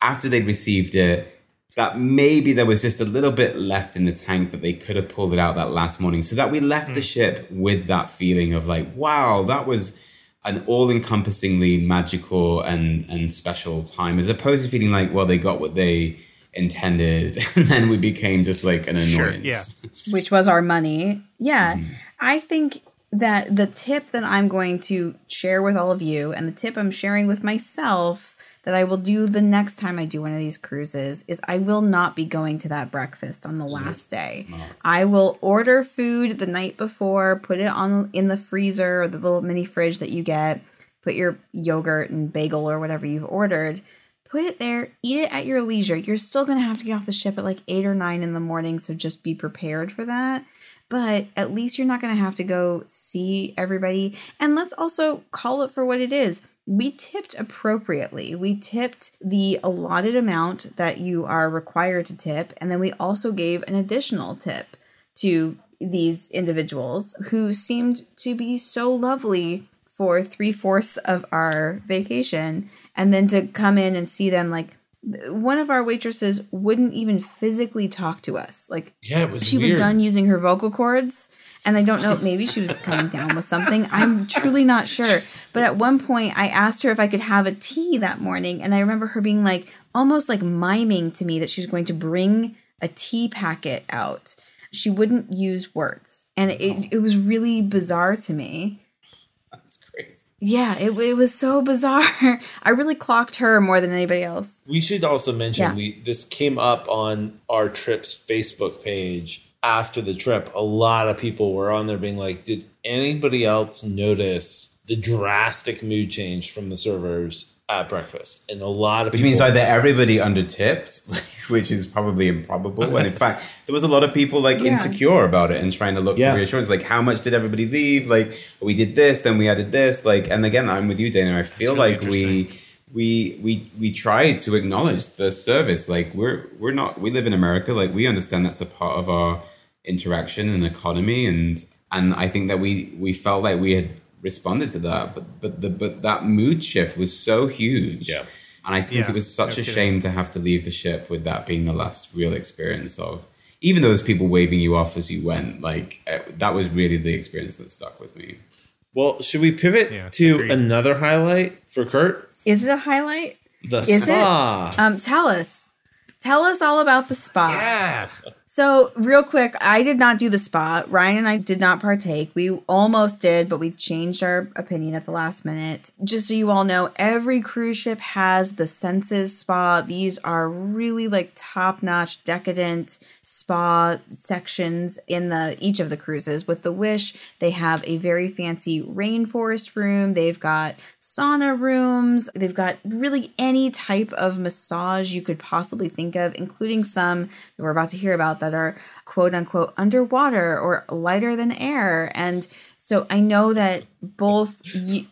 after they'd received it, that maybe there was just a little bit left in the tank that they could have pulled it out that last morning so that we left the hmm. ship with that feeling of like, wow, that was an all-encompassingly magical and and special time as opposed to feeling like well they got what they intended and then we became just like an Sure, annoyance yeah. which was our money. Yeah. Mm-hmm. I think that the tip that I'm going to share with all of you and the tip I'm sharing with myself that I will do the next time I do one of these cruises is I will not be going to that breakfast on the last day. I will order food the night before, put it on in the freezer or the little mini fridge that you get, put your yogurt and bagel or whatever you've ordered put it there, eat it at your leisure. You're still going to have to get off the ship at like eight or nine in the morning, so just be prepared for that. But at least you're not going to have to go see everybody. And let's also call it for what it is. We tipped appropriately. We tipped the allotted amount that you are required to tip. And then we also gave an additional tip to these individuals who seemed to be so lovely for three fourths of our vacation and then to come in and see them like one of our waitresses wouldn't even physically talk to us. Like Yeah, it was she was done using her vocal cords and i don't know maybe she was coming down with something. I'm truly not sure. But at one point i asked her if i could have a tea that morning and i remember her being like almost like miming to me that she was going to bring a tea packet out. She wouldn't use words and it, oh. it was really bizarre to me crazy yeah, it, it was so bizarre. I really clocked her more than anybody else. We should also mention Yeah. we this came up on our trip's Facebook page after the trip. A lot of people were on there being like, "Did anybody else notice the drastic mood change from the servers at breakfast?" And a lot of which people means either everybody undertipped which is probably improbable. And in fact there was a lot of people like Yeah. insecure about it and trying to look Yeah. for reassurance like how much did everybody leave? Like we did this then we added this. Like and again i'm with you dana. I feel really like we we we we tried to acknowledge the service. Like we're we're not we live in america. Like we understand that's a part of our interaction and economy. And and i think that we we felt like we had responded to that but but the but that mood shift was so huge Yeah. and I think Yeah, it was such no a kidding. shame to have to leave the ship with that being the last real experience of even those people waving you off as you went. Like uh, that was really the experience that stuck with me. Well, should we pivot Yeah, to agreed. another highlight for Curt? Is it a highlight? The Is it? spa. Um, tell us. Tell us all about the spa. Yeah. So, real quick, I did not do the spa. Ryan and I did not partake. We almost did, but we changed our opinion at the last minute. Just so you all know, every cruise ship has the Senses Spa. These are really like top notch, decadent spa sections in the each of the cruises. With the Wish, they have a very fancy rainforest room. They've got sauna rooms. They've got really any type of massage you could possibly think of, including some that we're about to hear about that are quote unquote underwater or lighter than air. And so I know that both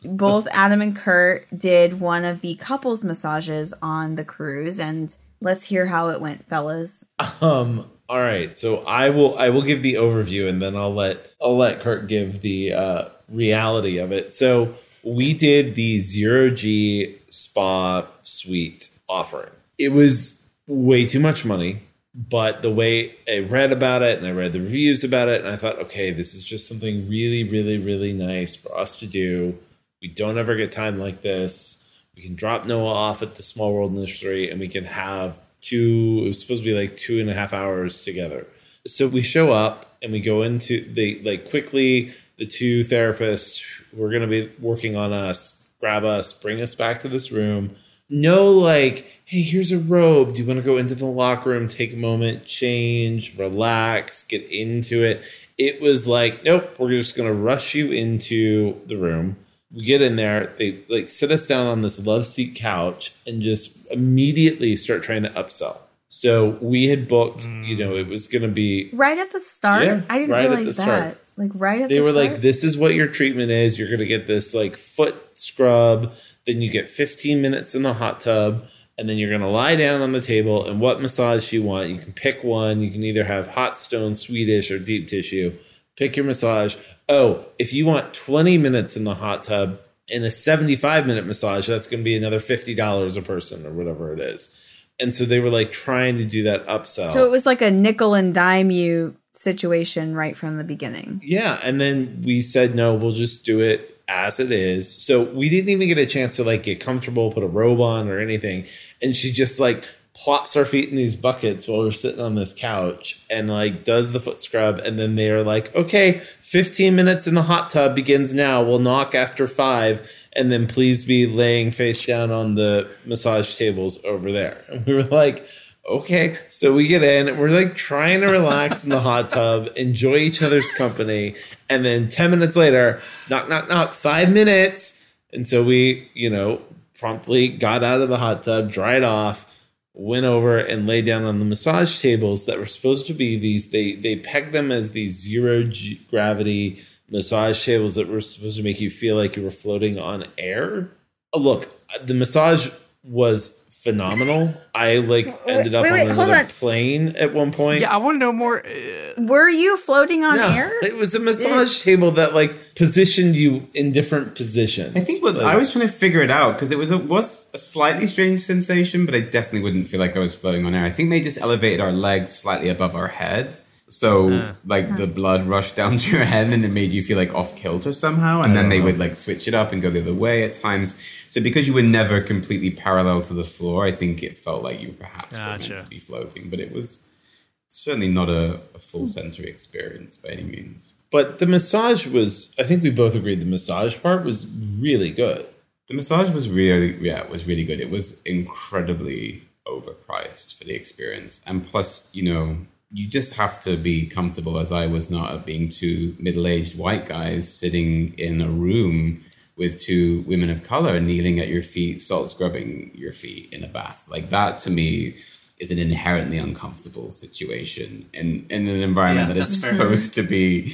both Adam and Curt did one of the couples massages on the cruise, and let's hear how it went, fellas. Um. All right. So I will. I will give the overview, and then I'll let I'll let Curt give the uh, reality of it. So we did the zero G spa suite offering. It was way too much money, but the way I read about it and I read the reviews about it, and I thought, okay, this is just something really, really, really nice for us to do. We don't ever get time like this. We can drop Noah off at the Small World Nursery, and we can have two. It was supposed to be like two and a half hours together. So we show up and we go into they like quickly. The two therapists who are going to be working on us grab us, bring us back to this room. No, like, hey, here's a robe. Do you want to go into the locker room, take a moment, change, relax, get into it? It was like, nope, we're just going to rush you into the room. We get in there, they like sit us down on this love seat couch and just immediately start trying to upsell. So we had booked, you know, it was going to be Right at the start, Yeah, I didn't right realize that. start. Like right at the start. they the were start. like this is what your treatment is you're going to get this like foot scrub then you get 15 minutes in the hot tub and then you're going to lie down on the table and what massage you want you can pick one. You can either have hot stone swedish or deep tissue. Pick your massage. Oh if you want 20 minutes in the hot tub and a 75 minute massage that's going to be another $50 a person or whatever it is. And so they were like trying to do that upsell. So it was like a nickel and dime you situation right from the beginning. Yeah, and then we said no, we'll just do it as it is. So we didn't even get a chance to like get comfortable, put a robe on or anything. And she just like plops our feet in these buckets while we're sitting on this couch and like does the foot scrub and then they are like, "Okay, 15 minutes in the hot tub begins now. We'll knock after 5 and then please be laying face down on the massage tables over there." And we were like, okay. So we get in, we're like trying to relax in the hot tub, enjoy each other's company, and then 10 minutes later, knock, knock, knock, five minutes. And so we, you know, promptly got out of the hot tub, dried off, went over and lay down on the massage tables that were supposed to be these, they, they pegged them as these zero G- gravity massage tables that were supposed to make you feel like you were floating on air. Oh, look, the massage was phenomenal. I like ended up wait, on wait, hold another on. plane at one point. Yeah, I want to know more. Uh, Were you floating on No, air? it was a massage table that like positioned you in different positions. I think what Like, I was trying to figure it out because it was a was a slightly strange sensation, but I definitely wouldn't feel like I was floating on air. I think they just elevated our legs slightly above our head, so like the blood rushed down to your head and it made you feel like off kilter somehow. And then they uh-huh. would like switch it up and go the other way at times. So because you were never completely parallel to the floor, I think it felt like you perhaps were Gotcha. meant to be floating, but it was certainly not a, a full hmm. sensory experience by any means. but the massage was. I think we both agreed the massage part was really good. The massage was really, yeah, it was really good. It was incredibly overpriced for the experience, and plus, you know, you just have to be comfortable, as I was not, of being two middle-aged white guys sitting in a room with two women of color kneeling at your feet, salt scrubbing your feet in a bath. Like that, to me, is an inherently uncomfortable situation in in an environment Yeah, that is fair. supposed to be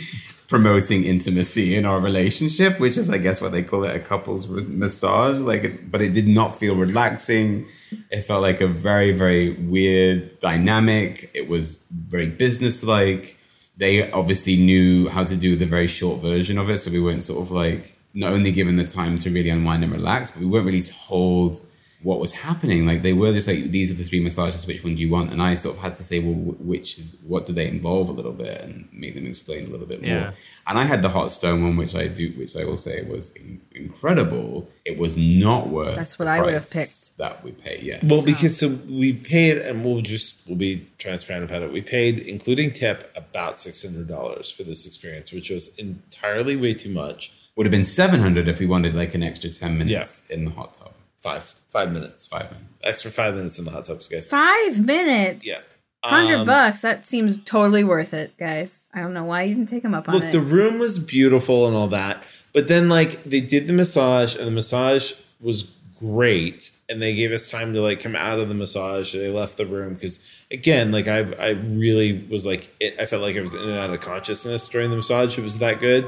promoting intimacy in our relationship, which is, I guess, what they call it a couples massage. Like, but it did not feel relaxing. It felt like a very, very weird dynamic. It was very businesslike. They obviously knew how to do the very short version of it, so we weren't sort of like not only given the time to really unwind and relax, but we weren't really told what was happening. Like they were just like, these are the three massages. Which one do you want? And I sort of had to say, well, which is what do they involve a little bit, and make them explain a little bit more. Yeah. And I had the hot stone one, which I do, which I will say was in- incredible. It was not worth. That's what the I would have picked. That we paid. yeah. Well, because so we paid, and we'll just we'll be transparent about it. We paid, including tip, about six hundred dollars for this experience, which was entirely way too much. would have been seven hundred if we wanted like an extra ten minutes in the hot tub. Five five minutes, Five minutes. extra five minutes in the hot tubs, guys. Five minutes. Yeah. Hundred Um, bucks. That seems totally worth it, guys. I don't know why you didn't take them up on Look, it. the room was beautiful and all that, but then like they did the massage, and the massage was great, and they gave us time to like come out of the massage. They left the room because again, like I, I really was like, it, I felt like I was in and out of consciousness during the massage. It was that good,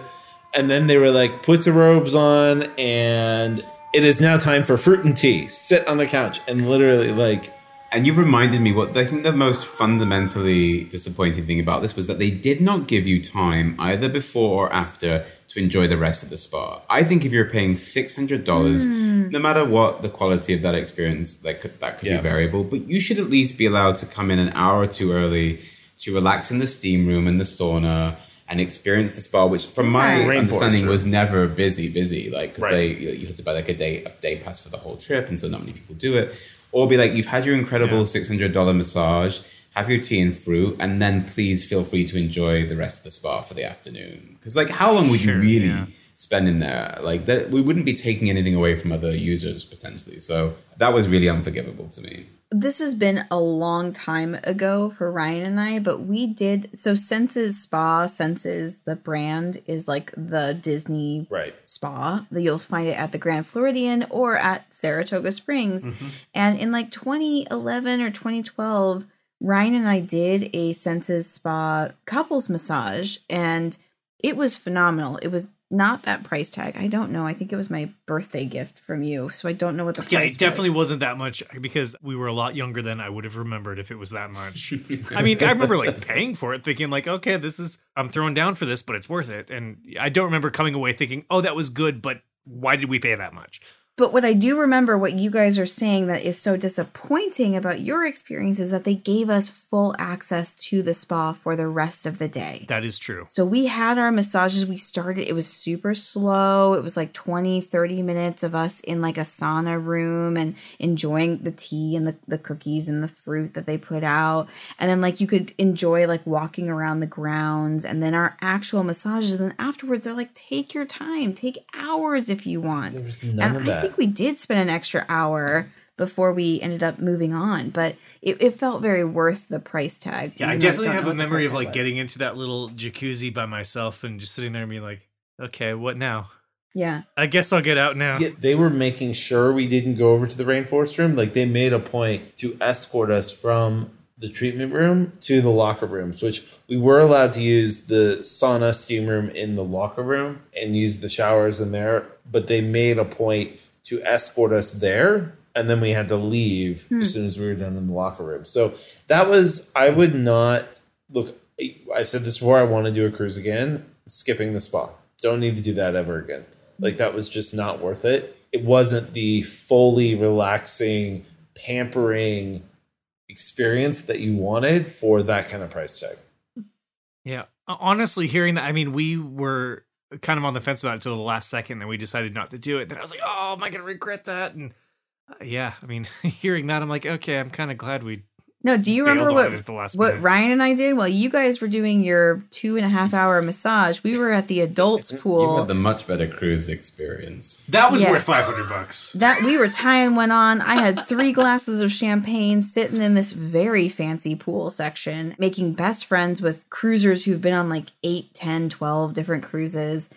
and then they were like, put the robes on, and it is now time for fruit and tea. Sit on the couch, and literally like. And you've reminded me what I think the most fundamentally disappointing thing about this was that they did not give you time either before or after to enjoy the rest of the spa. I think if you're paying six hundred dollars, hmm. no matter what the quality of that experience, like could, that could Yeah. be variable, but you should at least be allowed to come in an hour or two early to relax in the steam room and the sauna and experience the spa, which from my Right. Understanding was never busy, busy. Like because Right. they you had to buy like a day a day pass for the whole trip, and so not many people do it. Or be like, you've had your incredible Yeah. six hundred dollar massage, have your tea and fruit, and then please feel free to enjoy the rest of the spa for the afternoon. Because like, how long would Sure, you really yeah. spend in there? Like that, we wouldn't be taking anything away from other users potentially. So that was really unforgivable to me. This has been a long time ago for Ryan and I, but we did so Senses Spa, Senses the brand is like the Disney Right. spa. You'll find it at the Grand Floridian or at Saratoga Springs. Mm-hmm. And in like 2011 or 2012, Ryan and I did a Senses Spa couples massage and it was phenomenal. It was not that price tag. I don't know. I think it was my birthday gift from you. So I don't know what the Yeah, price it definitely was. wasn't that much because we were a lot younger then. I would have remembered if it was that much. I mean, I remember like paying for it, thinking like, okay, this is I'm throwing down for this, but it's worth it. And I don't remember coming away thinking, oh, that was good, but why did we pay that much? But what I do remember, what you guys are saying that is so disappointing about your experience is that they gave us full access to the spa for the rest of the day. That is true. So we had our massages. We started, it was super slow. It was like 20, 30 minutes of us in like a sauna room and enjoying the tea and the, the cookies and the fruit that they put out. And then like you could enjoy like walking around the grounds and then our actual massages. And then afterwards, they're like, take your time, take hours if you want. There was none and of I that. Think we did spend an extra hour before we ended up moving on, but it, it felt very worth the price tag. Yeah, I definitely don't have a memory of like was. getting into that little jacuzzi by myself and just sitting there and being like, okay, what now? Yeah. I guess I'll get out now. Yeah, they were making sure we didn't go over to the rainforest room. Like they made a point to escort us from the treatment room to the locker rooms, which we were allowed to use the sauna steam room in the locker room and use the showers in there. But they made a point to escort us there. And then we had to leave as hmm. soon as we were done in the locker room. So that was, I would not look. I've said this before. I want to do a cruise again. Skipping the spa. Don't need to do that ever again. Like that was just not worth it. It wasn't the fully relaxing, pampering experience that you wanted for that kind of price tag. Yeah. Honestly, hearing that, I mean, we were kind of on the fence about it until the last second, then we decided not to do it. Then I was like, oh, am I going to regret that? And uh, yeah, I mean, hearing that, I'm like, okay, I'm kind of glad we. No, do you remember what the last what. Ryan and I did while you guys were doing your two and a half mm-hmm. hour massage? We were at the adults pool. You had the much better cruise experience. That was Yeah. worth 500 bucks. that we were tying one on. I had three glasses of champagne sitting in this very fancy pool section, making best friends with cruisers who've been on like 8, 10, 12 different cruises.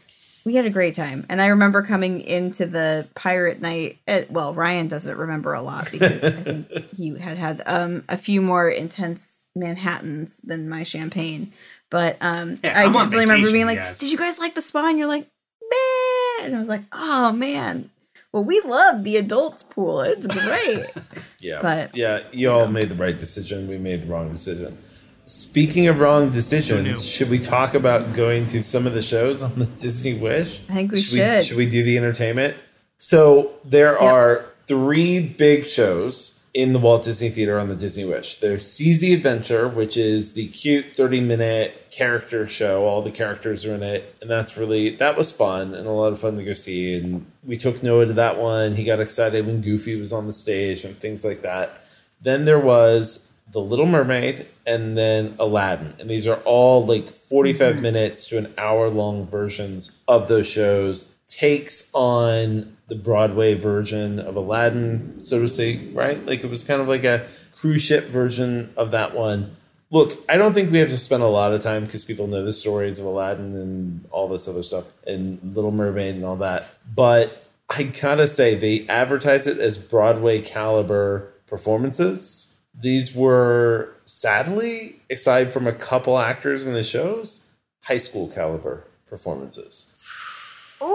We had a great time. And I remember coming into the pirate night. At, well, Ryan doesn't remember a lot because I think he had had um, a few more intense Manhattans than my champagne. But um, Yeah, I I'm definitely remember being like, guys. Did you guys like the spa? And you're like, Man. And I was like, Oh, man. Well, we love the adults pool. It's great. Yeah. But- yeah, you all made the right decision. We made the wrong decision. Speaking of wrong decisions, should we talk about going to some of the shows on the Disney Wish? I think we should. should. should we do the entertainment? So there are three big shows in the Walt Disney Theater on the Disney Wish. There's Seas the Adventure, which is the cute 30 minute character show. All the characters are in it. And that's really, that was fun and a lot of fun to go see. And we took Noah to that one. He got excited when Goofy was on the stage and things like that. Then there was The Little Mermaid and then Aladdin. And these are all like 45 mm-hmm. minutes to an hour long versions of those shows. Takes on the Broadway version of Aladdin, so to say, right? Like it was kind of like a cruise ship version of that one. Look, I don't think we have to spend a lot of time because people know the stories of Aladdin and all this other stuff and Little Mermaid and all that. But I gotta say, they advertise it as Broadway caliber performances. These were sadly, aside from a couple actors in the shows, high school caliber performances. Ooh,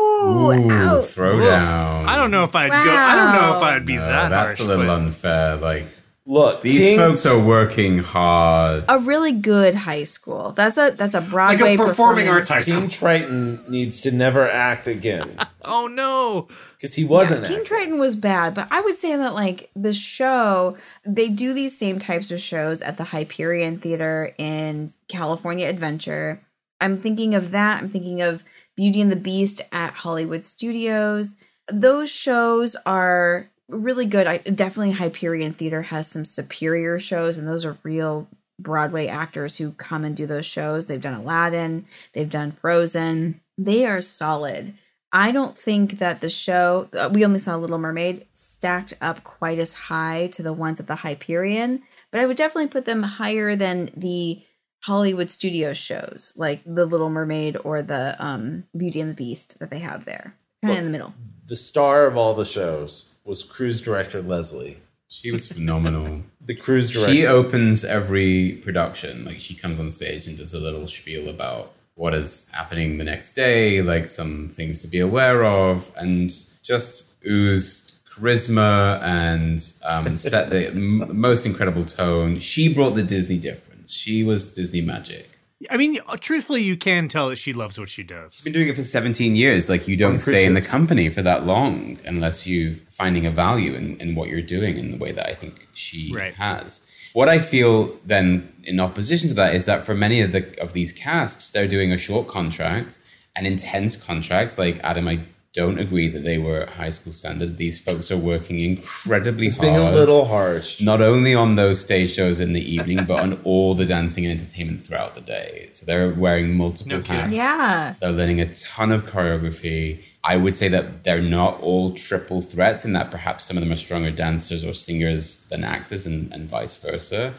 Ooh, ouch. throwdown. I don't know if I'd go. I don't know if I'd be No, that that's harsh. a little but- unfair. Like Look, these King- folks are working hard. A really good high school. That's a that's a like Broadway a performing arts high school. King. Triton needs to never act again Oh no! because he wasn't. Yeah, King acting. Triton was bad, but I would say that like the show, they do these same types of shows at the Hyperion Theater in California Adventure. I'm thinking of that. I'm thinking of Beauty and the Beast at Hollywood Studios. Those shows are really good. I definitely Hyperion Theater has some superior shows, and those are real Broadway actors who come and do those shows. They've done Aladdin, they've done Frozen. They are solid. I don't think that the show, uh, we only saw Little Mermaid, stacked up quite as high to the ones at the Hyperion, but I would definitely put them higher than the Hollywood studio shows, like The Little Mermaid or the um, Beauty and the Beast that they have there. Kind of in the middle. The star of all the shows was cruise director Leslie. She was phenomenal. The cruise director. she opens every production. Like she comes on stage and does a little spiel about what is happening the next day, like some things to be aware of, and just oozed charisma and um, set the m- most incredible tone. She brought the Disney difference. She was Disney magic. I mean, uh, truthfully, you can tell that she loves what she does. She's been doing it for 17 years. Like you don't stay in the company for that long unless you're finding a value in, in what you're doing in the way that I think she Right. has. What I feel then in opposition to that is that for many of the of these casts, they're doing a short contract, an intense contract. Like Adam, I don't agree that they were high school standard. These folks are working incredibly It's hard being a little harsh. not only on those stage shows in the evening, but on all the dancing and entertainment throughout the day. So they're wearing multiple No kidding. hats. Yeah. They're learning a ton of choreography. I would say that they're not all triple threats, and that perhaps some of them are stronger dancers or singers than actors, and, and vice versa.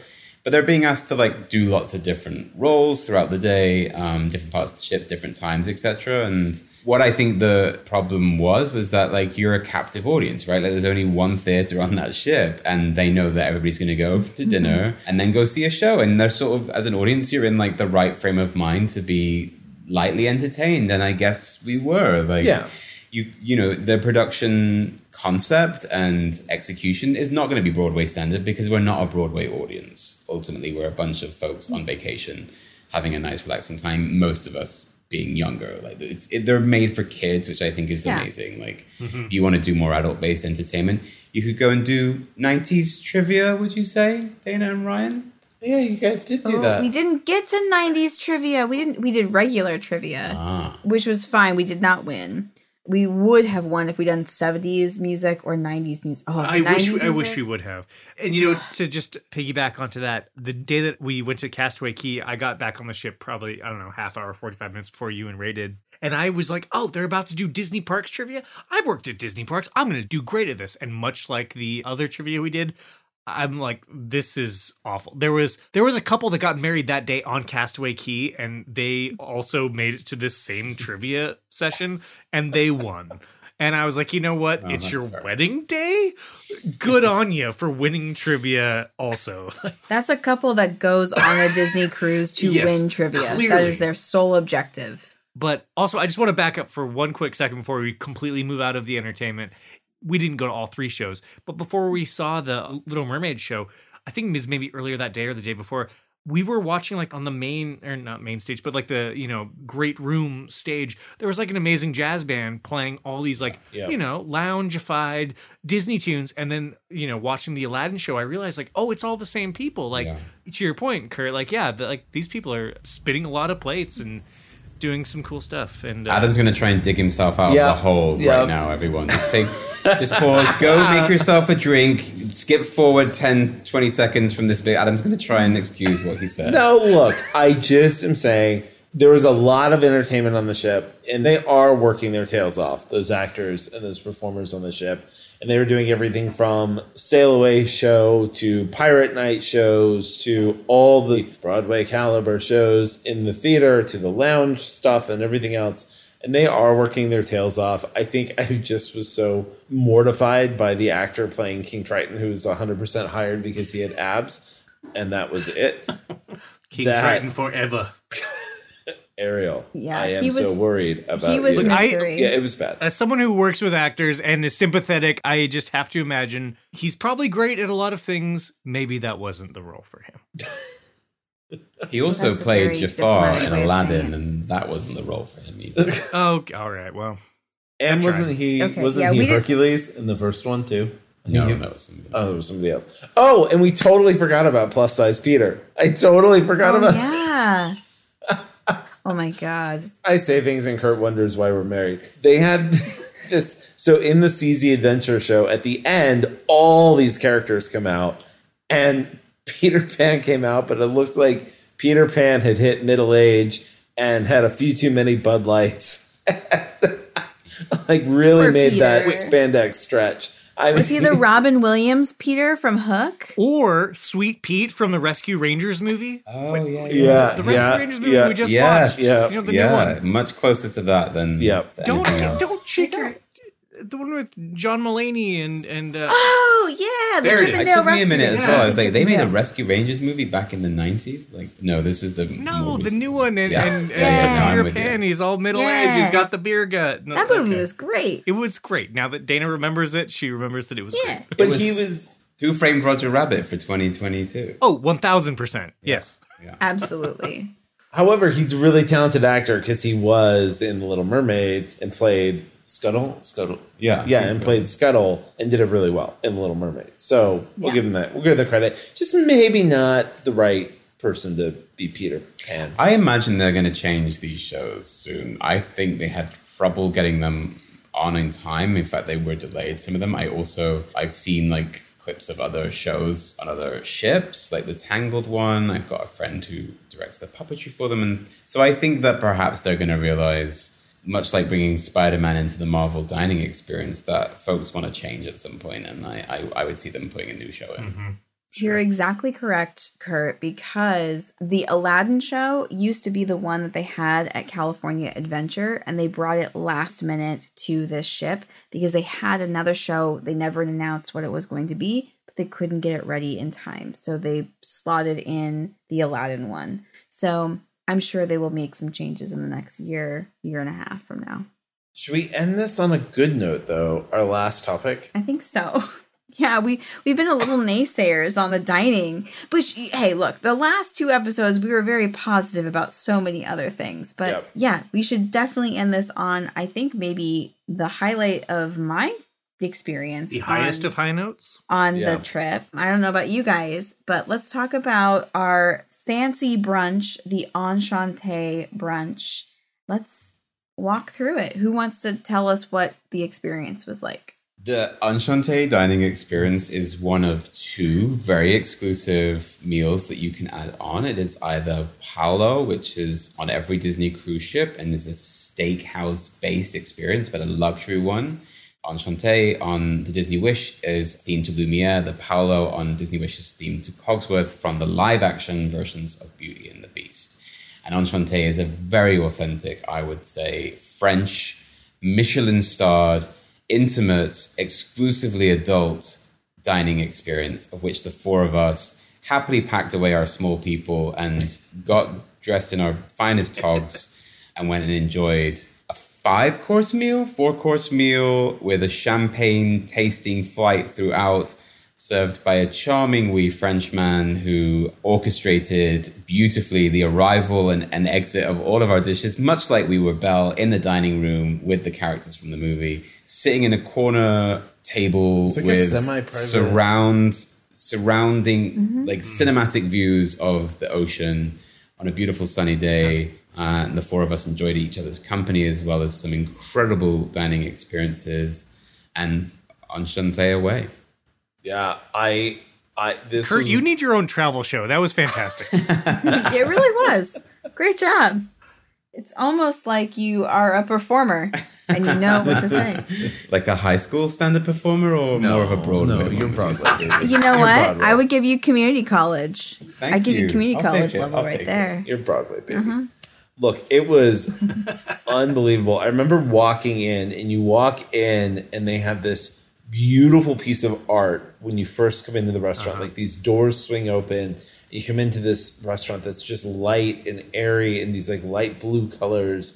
But they're being asked to like do lots of different roles throughout the day, um, different parts of the ships, different times, etc. And what I think the problem was was that like you're a captive audience, right? Like there's only one theater on that ship, and they know that everybody's going to go to dinner and then go see a show, and they're sort of as an audience, you're in like the right frame of mind to be lightly entertained, and I guess we were like Yeah. you you know the production concept and execution is not going to be Broadway standard because we're not a Broadway audience. Ultimately, we're a bunch of folks on vacation having a nice relaxing time. Most of us being younger, like it's it, they're made for kids, which I think is Yeah. amazing. Like you want to do more adult based entertainment, you could go and do '90s trivia. Would you say, Dana and Ryan? Yeah, you guys did do Oh, that. We didn't get to 90s trivia. We didn't we did regular trivia, Ah, which was fine. We did not win. We would have won if we'd done 70s music or 90s music. Oh, I wish 90s I wish we would have. And you know, to just piggyback onto that, the day that we went to Castaway Cay, I got back on the ship probably I don't know half hour, forty five minutes before you and Ray did, and I was like, "Oh, they're about to do Disney parks trivia. I've worked at Disney parks. I'm going to do great at this." And much like the other trivia we did. I'm like, this is awful. There was there was a couple that got married that day on Castaway Cay, and they also made it to this same trivia session, and they won. And I was like, you know what? Oh, it's your fair. wedding day. Good on you for winning trivia. Also, That's a couple that goes on a Disney cruise to Yes, win trivia. That clearly. is their sole objective. but also, I just want to back up for one quick second before we completely move out of the entertainment. We didn't go to all three shows, but before we saw the Little Mermaid show, I think it was maybe earlier that day or the day before. we were watching like on the main or not main stage, but like the you know great room stage. There was like an amazing jazz band playing all these like Yeah. you know loungeified Disney tunes, and then you know watching the Aladdin show, I realized like oh, it's all the same people. Like Yeah. to your point, Curt. Like yeah, the, like these people are spinning a lot of plates and doing some cool stuff. And uh, Adam's gonna try and dig himself out Yeah. of the hole Yeah. right now, everyone. Just take just pause, go make yourself a drink, skip forward 10, 20 seconds from this bit. Adam's gonna try and excuse what he said. No, look, I just am saying there was a lot of entertainment on the ship, and they are working their tails off, those actors and those performers on the ship. And they were doing everything from sail away show to pirate night shows to all the Broadway caliber shows in the theater to the lounge stuff and everything else. And they are working their tails off. I think I just was so mortified by the actor playing King Triton, who was 100% hired because he had abs, and that was it. King that- Triton forever. Ariel. Yeah, I am he so worried about he was you. Look, I- yeah, it was bad. As someone who works with actors and is sympathetic, I just have to imagine he's probably great at a lot of things. Maybe that wasn't the role for him. He also That's played Jafar in Aladdin, and that wasn't the role for him either. Oh, all right. Well, and wasn't he Okay, wasn't yeah, he we did- Hercules in the first one too? No, think he- that was somebody. Oh, there was somebody else. Oh, and we totally forgot about plus size Peter. I totally forgot Oh, about. yeah. oh my god. I say things and Curt wonders why we're married. They had this. So in the Seas the Adventure show, at the end, all these characters come out, and Peter Pan came out, but it looked like Peter Pan had hit middle age and had a few too many Bud Lights. like really Poor made that spandex stretch. I Was he the Robin Williams Peter from Hook? or Sweet Pete from the Rescue Rangers movie. Oh yeah, Yeah, The Rescue yeah, Rangers movie yeah. we just yes, watched. Yeah. You know, the yeah, new one. much closer to that than Yep. to Don't anything else. don't cheat your the one with John Mulaney and and uh, Oh yeah, the There it Chip 'n Dale is. It took me a minute as Rangers. well. I was like, they made a Rescue Rangers movie back in the nineties. Like, no, this is the no, the new one and Yeah. and, and Yeah, yeah, no, I'm Peter. Pan. He's all middle Yeah. aged. He's got the beer gut. No, That movie okay. was great. It was great. Now that Dana remembers it, she remembers that it was Yeah. great. But was- he was. Who Framed Roger Rabbit for 2022? Oh, 1000%. Yes. Absolutely. However, he's a really talented actor because he was in The Little Mermaid and played Scuttle. Scuttle. Yeah, yeah, and so. played Scuttle and did it really well in The Little Mermaid. So we'll Yeah. give him that. We'll give him the credit. Just maybe not the right person to be Peter Pan. I imagine they're going to change these shows soon. I think they had trouble getting them on in time. In fact, they were delayed. Some of them. I also I've seen like clips of other shows on other ships, like the Tangled one. I've got a friend who directs the puppetry for them, and so I think that perhaps they're going to realize. Much like bringing Spider-Man into the Marvel dining experience, that folks want to change at some point, and I, I, I would see them putting a new show in. Mm-hmm. You're exactly correct, Curt, because the Aladdin show used to be the one that they had at California Adventure, and they brought it last minute to this ship because they had another show. They never announced what it was going to be, but they couldn't get it ready in time. So they slotted in the Aladdin one. So I'm sure they will make some changes in the next year, year and a half from now. Should we end this on a good note, though? Our last topic. I think so. Yeah, we we've been a little naysayers on the dining, but sh- hey, look, the last two episodes we were very positive about so many other things. But Yep. yeah, we should definitely end this on I think maybe the highlight of my experience The highest on, of high notes. on Yeah. the trip. I don't know about you guys, but let's talk about our fancy brunch, the Enchante brunch. Let's walk through it. Who wants to tell us what the experience was like? The Enchante dining experience is one of two very exclusive meals that you can add on. It is either Palo, which is on every Disney cruise ship and is a steakhouse based experience, but a luxury one. Enchante on the Disney Wish is themed to Lumiere. The Palo on Disney Wish is themed to Cogsworth from the live action versions of Beauty and the Beast. And Enchante is a very authentic, I would say, French, Michelin starred, intimate, exclusively adult dining experience of which the four of us happily packed away our small people and got dressed in our finest togs and went and enjoyed five course meal, four course meal with a champagne tasting flight throughout, served by a charming wee Frenchman who orchestrated beautifully the arrival and, and exit of all of our dishes, much like we were Belle in the dining room with the characters from the movie, sitting in a corner table like with semi-private- surround surrounding mm-hmm. like cinematic views of the ocean on a beautiful sunny day. Uh, and the four of us enjoyed each other's company as well as some incredible dining experiences and Enchante away. Yeah, I, I this Curt, was, you need your own travel show. That was fantastic. it really was. Great job. It's almost like you are a performer and you know what to say. Like a high school standard performer or more of a Broadway? No, you're would you say? Broadway. You know what? Broadway. I would give you community college. Thank I give you, you. community I'll take college it. level I'll right take it. there. You're Broadway, baby. Uh-huh. Look, it was unbelievable. I remember walking in, and you walk in, and they have this beautiful piece of art when you first come into the restaurant. Uh-huh. Like these doors swing open. You come into this restaurant that's just light and airy and these like light blue colors,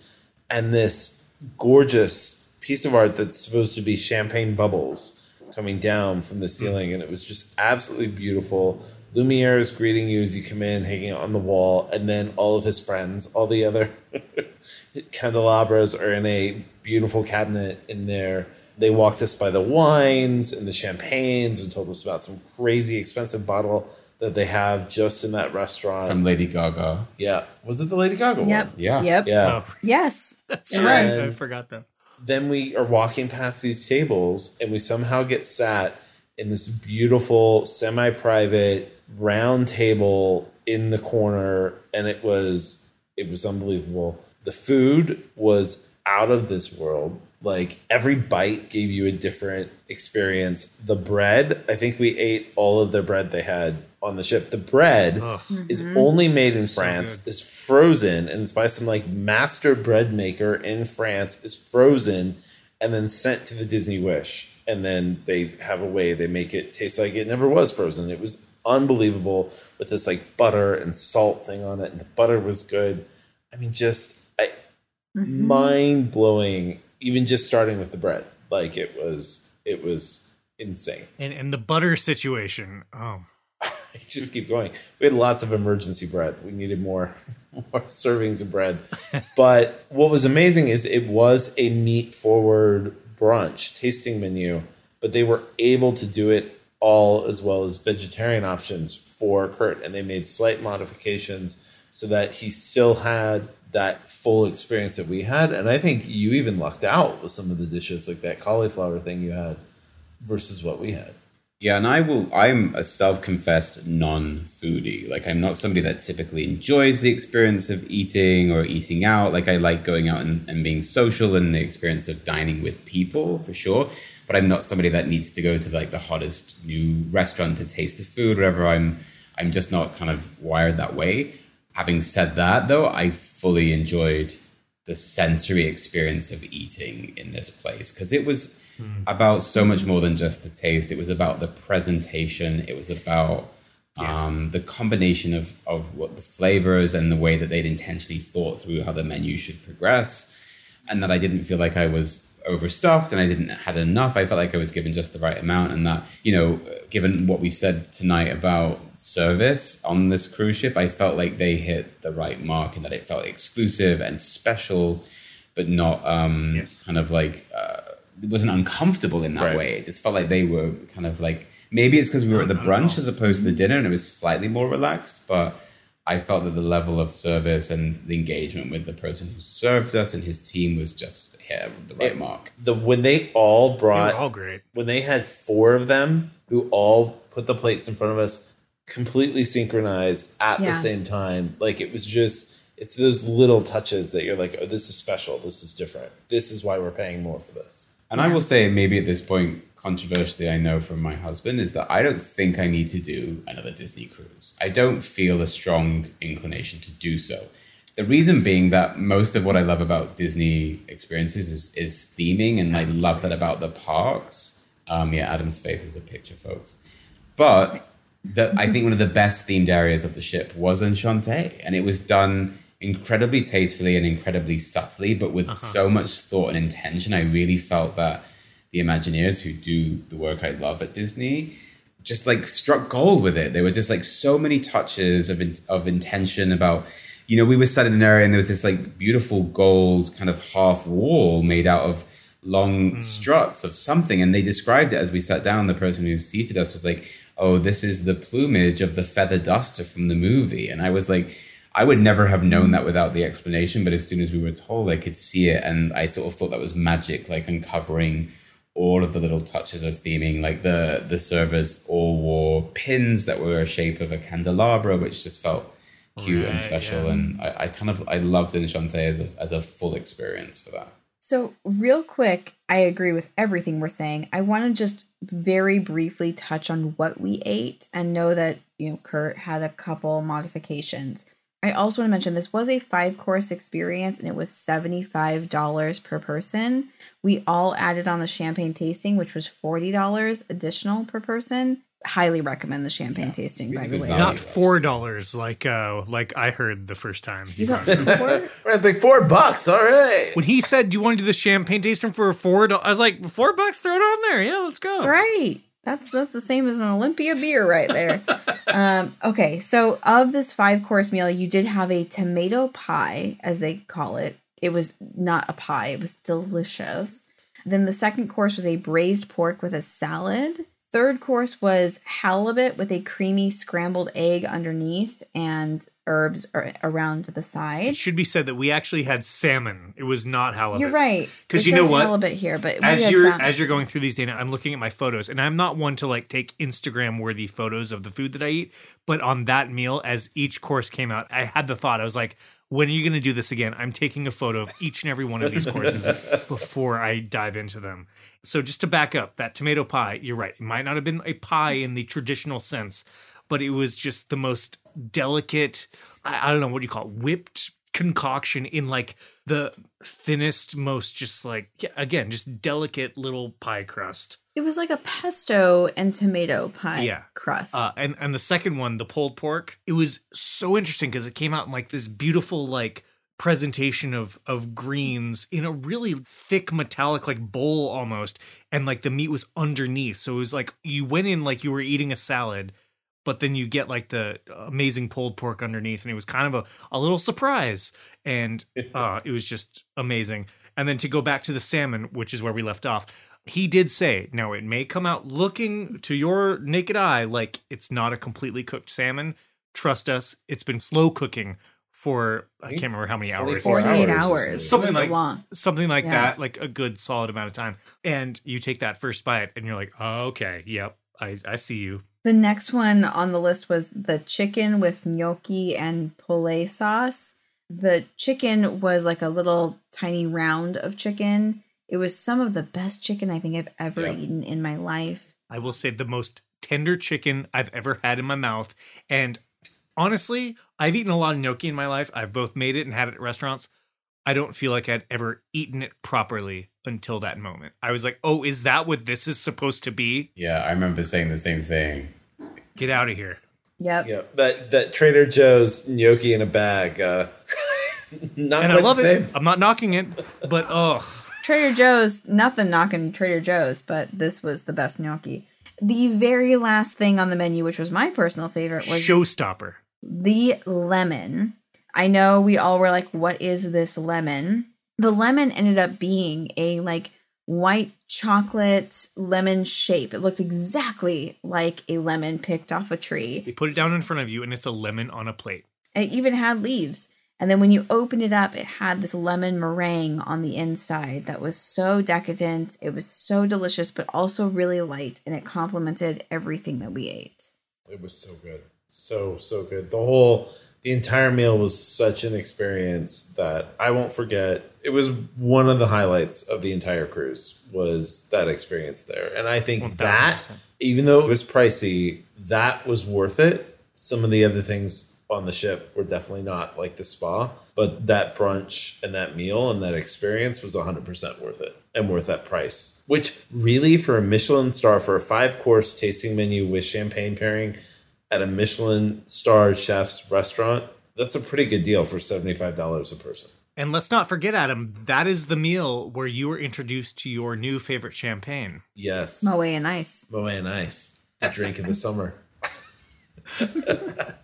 and this gorgeous piece of art that's supposed to be champagne bubbles coming down from the hmm. ceiling, and it was just absolutely beautiful. Lumiere is greeting you as you come in, hanging on the wall, and then all of his friends, all the other candelabras are in a beautiful cabinet in there. They walked us by the wines and the champagnes and told us about some crazy expensive bottle that they have just in that restaurant. From Lady Gaga. yeah. Was it the Lady Gaga Yep. one? Yeah. Yep. Yeah. Oh, Yes. that's It right. was. I forgot that. then we are walking past these tables and we somehow get sat in this beautiful semi-private round table in the corner and it was it was unbelievable. The food was out of this world. Like every bite gave you a different experience. The bread i think we ate all of the bread they had on the ship. The bread is mm-hmm. only made in france good. is frozen and it's by some like master bread maker in France is frozen and then sent to the Disney Wish. And then they have a way they make it taste like it never was frozen. It was unbelievable with this like butter and salt thing on it and the butter was good. I mean just I, mm-hmm. mind blowing even just starting with the bread. Like it was it was insane. And and the butter situation. Oh, just keep going. We had lots of emergency bread. We needed more more servings of bread. But what was amazing is it was a meat forward brunch tasting menu, but they were able to do it all as well as vegetarian options for Curt and they made slight modifications so that he still had that full experience that we had and I think you even lucked out with some of the dishes like that cauliflower thing you had versus what we had. Yeah, and I will. I'm a self-confessed non-foodie. Like, I'm not somebody that typically enjoys the experience of eating or eating out. Like, I like going out and, and being social and the experience of dining with people for sure. But I'm not somebody that needs to go to like the hottest new restaurant to taste the food. Whatever. I'm. I'm just not kind of wired that way. Having said that, though, I fully enjoyed the sensory experience of eating in this place because it was about so much more than just the taste. It was about the presentation. It was about um, the combination of of what the flavors and the way that they'd intentionally thought through how the menu should progress, and that I didn't feel like I was overstuffed and I didn't had enough. I felt like I was given just the right amount, and that you know, given what we said tonight about service on this cruise ship, I felt like they hit the right mark and that it felt exclusive and special, but not um, Yes. kind of like uh, wasn't uncomfortable in that Right. way. It just felt like they were kind of like maybe it's because we were at the brunch as opposed to the dinner and it was slightly more relaxed, but. I felt that the level of service and the engagement with the person who served us and his team was just hit the right It- mark. The when they all they brought were all great. when they had four of them who all put the plates in front of us completely synchronized at Yeah. the same time like it was just it's those little touches that you're like oh this is special this is different this is why we're paying more for this And I will say, maybe at this point, controversially, I know from my husband, is that I don't think I need to do another Disney cruise. I don't feel a strong inclination to do so. The reason being that most of what I love about Disney experiences is, is theming, and I love that about the parks. Um, yeah, Adam's face is a picture, folks. But the, I think one of the best themed areas of the ship was Enchanté, and it was done incredibly tastefully and incredibly subtly, but with uh-huh. so much thought and intention. I really felt that the Imagineers who do the work I love at Disney just like struck gold with it. There were just like so many touches of in, of intention about. You know, we were sat in an area and there was this like beautiful gold kind of half wall made out of long hmm. struts of something, and they described it as we sat down. The person who seated us was like, "Oh, this is the plumage of the feather duster from the movie," and I was like. I would never have known that without the explanation, but as soon as we were told, I could see it, and I sort of thought that was magic, like uncovering all of the little touches of theming, like the the servers all wore pins that were a shape of a candelabra, which just felt cute and special, yeah. and I, I kind of I loved Enchante as a as a full experience for that. So, real quick, I agree with everything we're saying. I want to just very briefly touch on what we ate and know that, you know, Curt had a couple modifications. I also want to mention this was a five course experience and it was $75 per person. We all added on the champagne tasting, which was $40 additional per person. Highly recommend the champagne tasting, by the way. Not four dollars like uh like I heard the first time. he You got brought it up. four? It's like four bucks. All right. when he said, "Do you want to do the champagne tasting for four dollars?" I was like, four bucks, throw it on there. Yeah, let's go." Right. That's that's the same as an Olympia beer right there. um, okay, so of this five course meal, you did have a tomato pie, as they call it. It was not a pie; it was delicious. Then the second course was a braised pork with a salad. Third course was halibut with a creamy scrambled egg underneath and herbs ar- around the side. It side. should be said that we actually had salmon. It was not halibut. You're right, Because you know says what? halibut here, but we as had you're salmon. as you're going through these data, I'm looking at my photos, and I'm not one to like take Instagram worthy photos of the food that I eat. But on that meal, as each course came out, I had the thought I was like, "When are you going to do this again?" I'm taking a photo of each and every one of these courses before I dive into them. So just to back up, that tomato pie, you're right. It might not have been a pie in the traditional sense, but it was just the most delicate. I, I don't know what do you call it, whipped concoction in like the thinnest, most just like yeah, again, just delicate little pie crust. It was like a pesto and tomato pie Yeah. crust. Uh, and and the second one, the pulled pork, it was so interesting because it came out in like this beautiful like presentation of of greens in a really thick metallic like bowl almost and like the meat was underneath so it was like you went in like you were eating a salad but then you get like the amazing pulled pork underneath and it was kind of a, a little surprise and uh it was just amazing and then to go back to the salmon which is where we left off he did say now it may come out looking to your naked eye like it's not a completely cooked salmon trust us it's been slow cooking for i can't remember how many hours 24 48 hours, hours. Something like- long. something like Yeah. that, like a good solid amount of time. And you take that first bite and you're like, oh, okay, yep, I, I see you. The next one on the list was the chicken with gnocchi and pole sauce. The chicken was like a little tiny round of chicken. It was some of the best chicken I think I've ever Yeah. eaten in my life. I will say the most tender chicken I've ever had in my mouth. And honestly, I've eaten a lot of gnocchi in my life. I've both made it and had it at restaurants. I don't feel like I'd ever eaten it properly until that moment. I was like, oh, is that what this is supposed to be? Yeah, I remember saying the same thing. Get out of here. Yep. Yeah, that that Trader Joe's gnocchi in a bag. Uh, not And quite I love the it. same. I'm not knocking it, but oh, Trader Joe's, nothing knocking Trader Joe's, but this was the best gnocchi. The very last thing on the menu, which was my personal favorite, was showstopper. the lemon. I know we all were like, what is this lemon? The lemon ended up being a like white chocolate lemon shape. It looked exactly like a lemon picked off a tree. They put it down in front of you, and it's a lemon on a plate. It even had leaves. And then when you opened it up, it had this lemon meringue on the inside that was so decadent. It was so delicious, but also really light, and it complemented everything that we ate. It was so good, so so good. The whole, the entire meal was such an experience that I won't forget. It was one of the highlights of the entire cruise was that experience there, and I think that 1000%. even though it was pricey, that was worth it. Some of the other things on the ship were definitely not like the spa, but that brunch and that meal and that experience was 100% worth it and worth that price. Which really, for a Michelin star, for a five course tasting menu with champagne pairing at a Michelin star chef's restaurant, that's a pretty good deal for $75 a person. And let's not forget, Adam, that is the meal where you were introduced to your new favorite champagne. Yes. Moët Ice. Moe and Ice. a drink in the summer.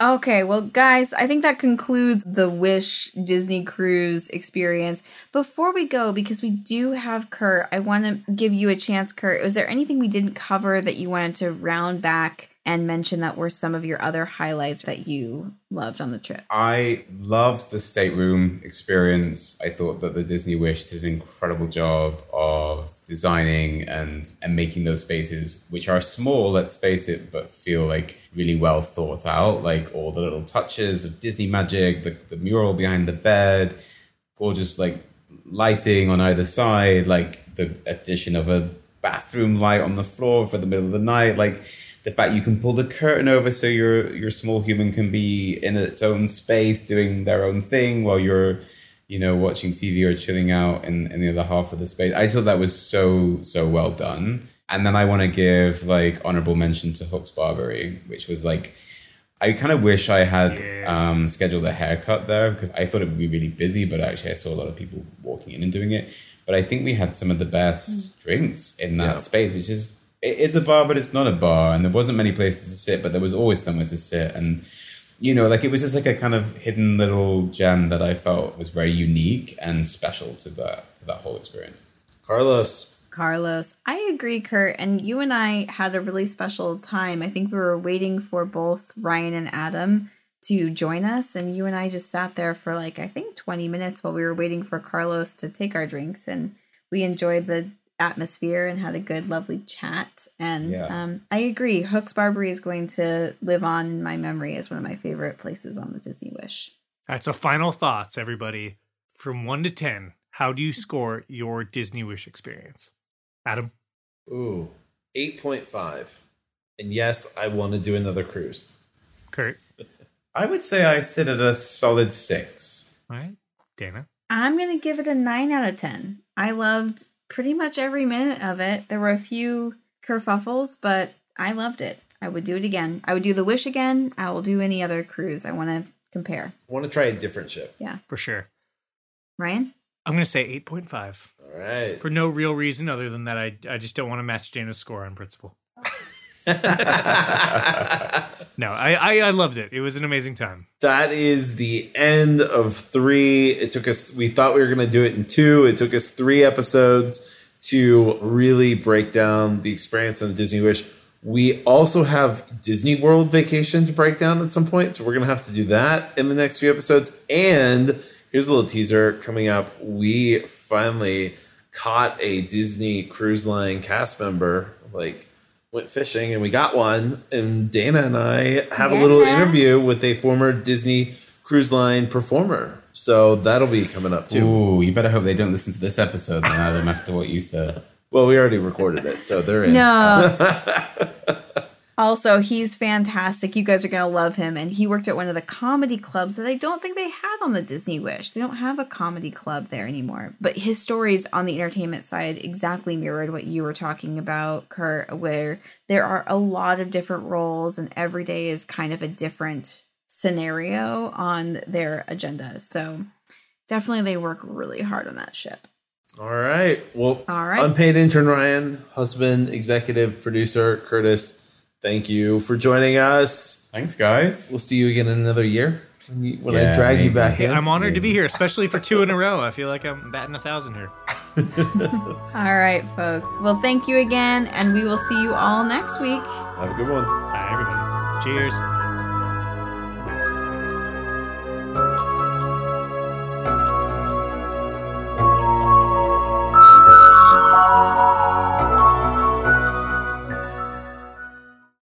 Okay, well, guys, I think that concludes the Wish Disney Cruise experience. Before we go, because we do have Curt, I want to give you a chance, Curt. Was there anything we didn't cover that you wanted to round back and mention that were some of your other highlights that you loved on the trip? I loved the stateroom experience. I thought that the Disney Wish did an incredible job of designing and and making those spaces, which are small, let's face it, but feel like really well thought out. Like all the little touches of Disney magic, the, the mural behind the bed, gorgeous like lighting on either side, like the addition of a bathroom light on the floor for the middle of the night, like the fact you can pull the curtain over so your your small human can be in its own space doing their own thing while you're you know watching tv or chilling out in, in the other half of the space i thought that was so so well done and then i want to give like honorable mention to Hook's Barbary which was like I kind of wish I had Yes. um, scheduled a haircut there because I thought it would be really busy, but actually I saw a lot of people walking in and doing it. But I think we had some of the best drinks in that Yeah. space, which is it is a bar, but it's not a bar, and there wasn't many places to sit, but there was always somewhere to sit, and you know, like it was just like a kind of hidden little gem that I felt was very unique and special to that to that whole experience. Carlos, Carlos, I agree, Curt. And you and I had a really special time. I think we were waiting for both Ryan and Adam to join us. And you and I just sat there for like, I think 20 minutes while we were waiting for Carlos to take our drinks. And we enjoyed the atmosphere and had a good, lovely chat. And Yeah. um, I agree. Hook's Barbary is going to live on in my memory as one of my favorite places on the Disney Wish. All right, so final thoughts, everybody. From one to 10, how do you score your Disney Wish experience? Adam? ooh, eight point five, and yes, I want to do another cruise. Curt? I would say I sit at a solid six. All right. Dana? I'm going to give it a 9 out of 10. I loved pretty much every minute of it. There were a few kerfuffles, but I loved it. I would do it again. I would do the Wish again. I will do any other cruise. I want to compare. I want to try a different ship. Yeah. For sure. Ryan? I'm going to say 8.5 All right. for no real reason other than that I, I just don't want to match Dana's score on principle. No, I, I, I loved it. It was an amazing time. that is the end of three. It took us, we thought we were going to do it in two. It took us three episodes to really break down the experience on the Disney Wish. We also have Disney World Vacation to break down at some point. So we're going to have to do that in the next few episodes. And here's a little teaser coming up. We finally caught a Disney Cruise Line cast member, like, went fishing and we got one. And Dana and I have a little interview with a former Disney Cruise Line performer. So that'll be coming up too. Ooh, you better hope they don't listen to this episode, then, Adam, after what you said. Well, we already recorded it, so they're in. No. also, he's fantastic. You guys are going to love him. And he worked at one of the comedy clubs that I don't think they had on the Disney Wish. They don't have a comedy club there anymore. But his stories on the entertainment side exactly mirrored what you were talking about, Curt, where there are a lot of different roles and every day is kind of a different scenario on their agenda. So definitely they work really hard on that ship. All right. Well, All right. unpaid intern Ryan, husband, executive producer Curtis, thank you for joining us. Thanks, guys. We'll see you again in another year when, you, when I Yeah, drag you back in. I'm honored to be here, especially for two in a row. I feel like I'm batting a thousand here. All right, folks. Well, thank you again, and we will see you all next week. Have a good one. Bye, everybody. Cheers.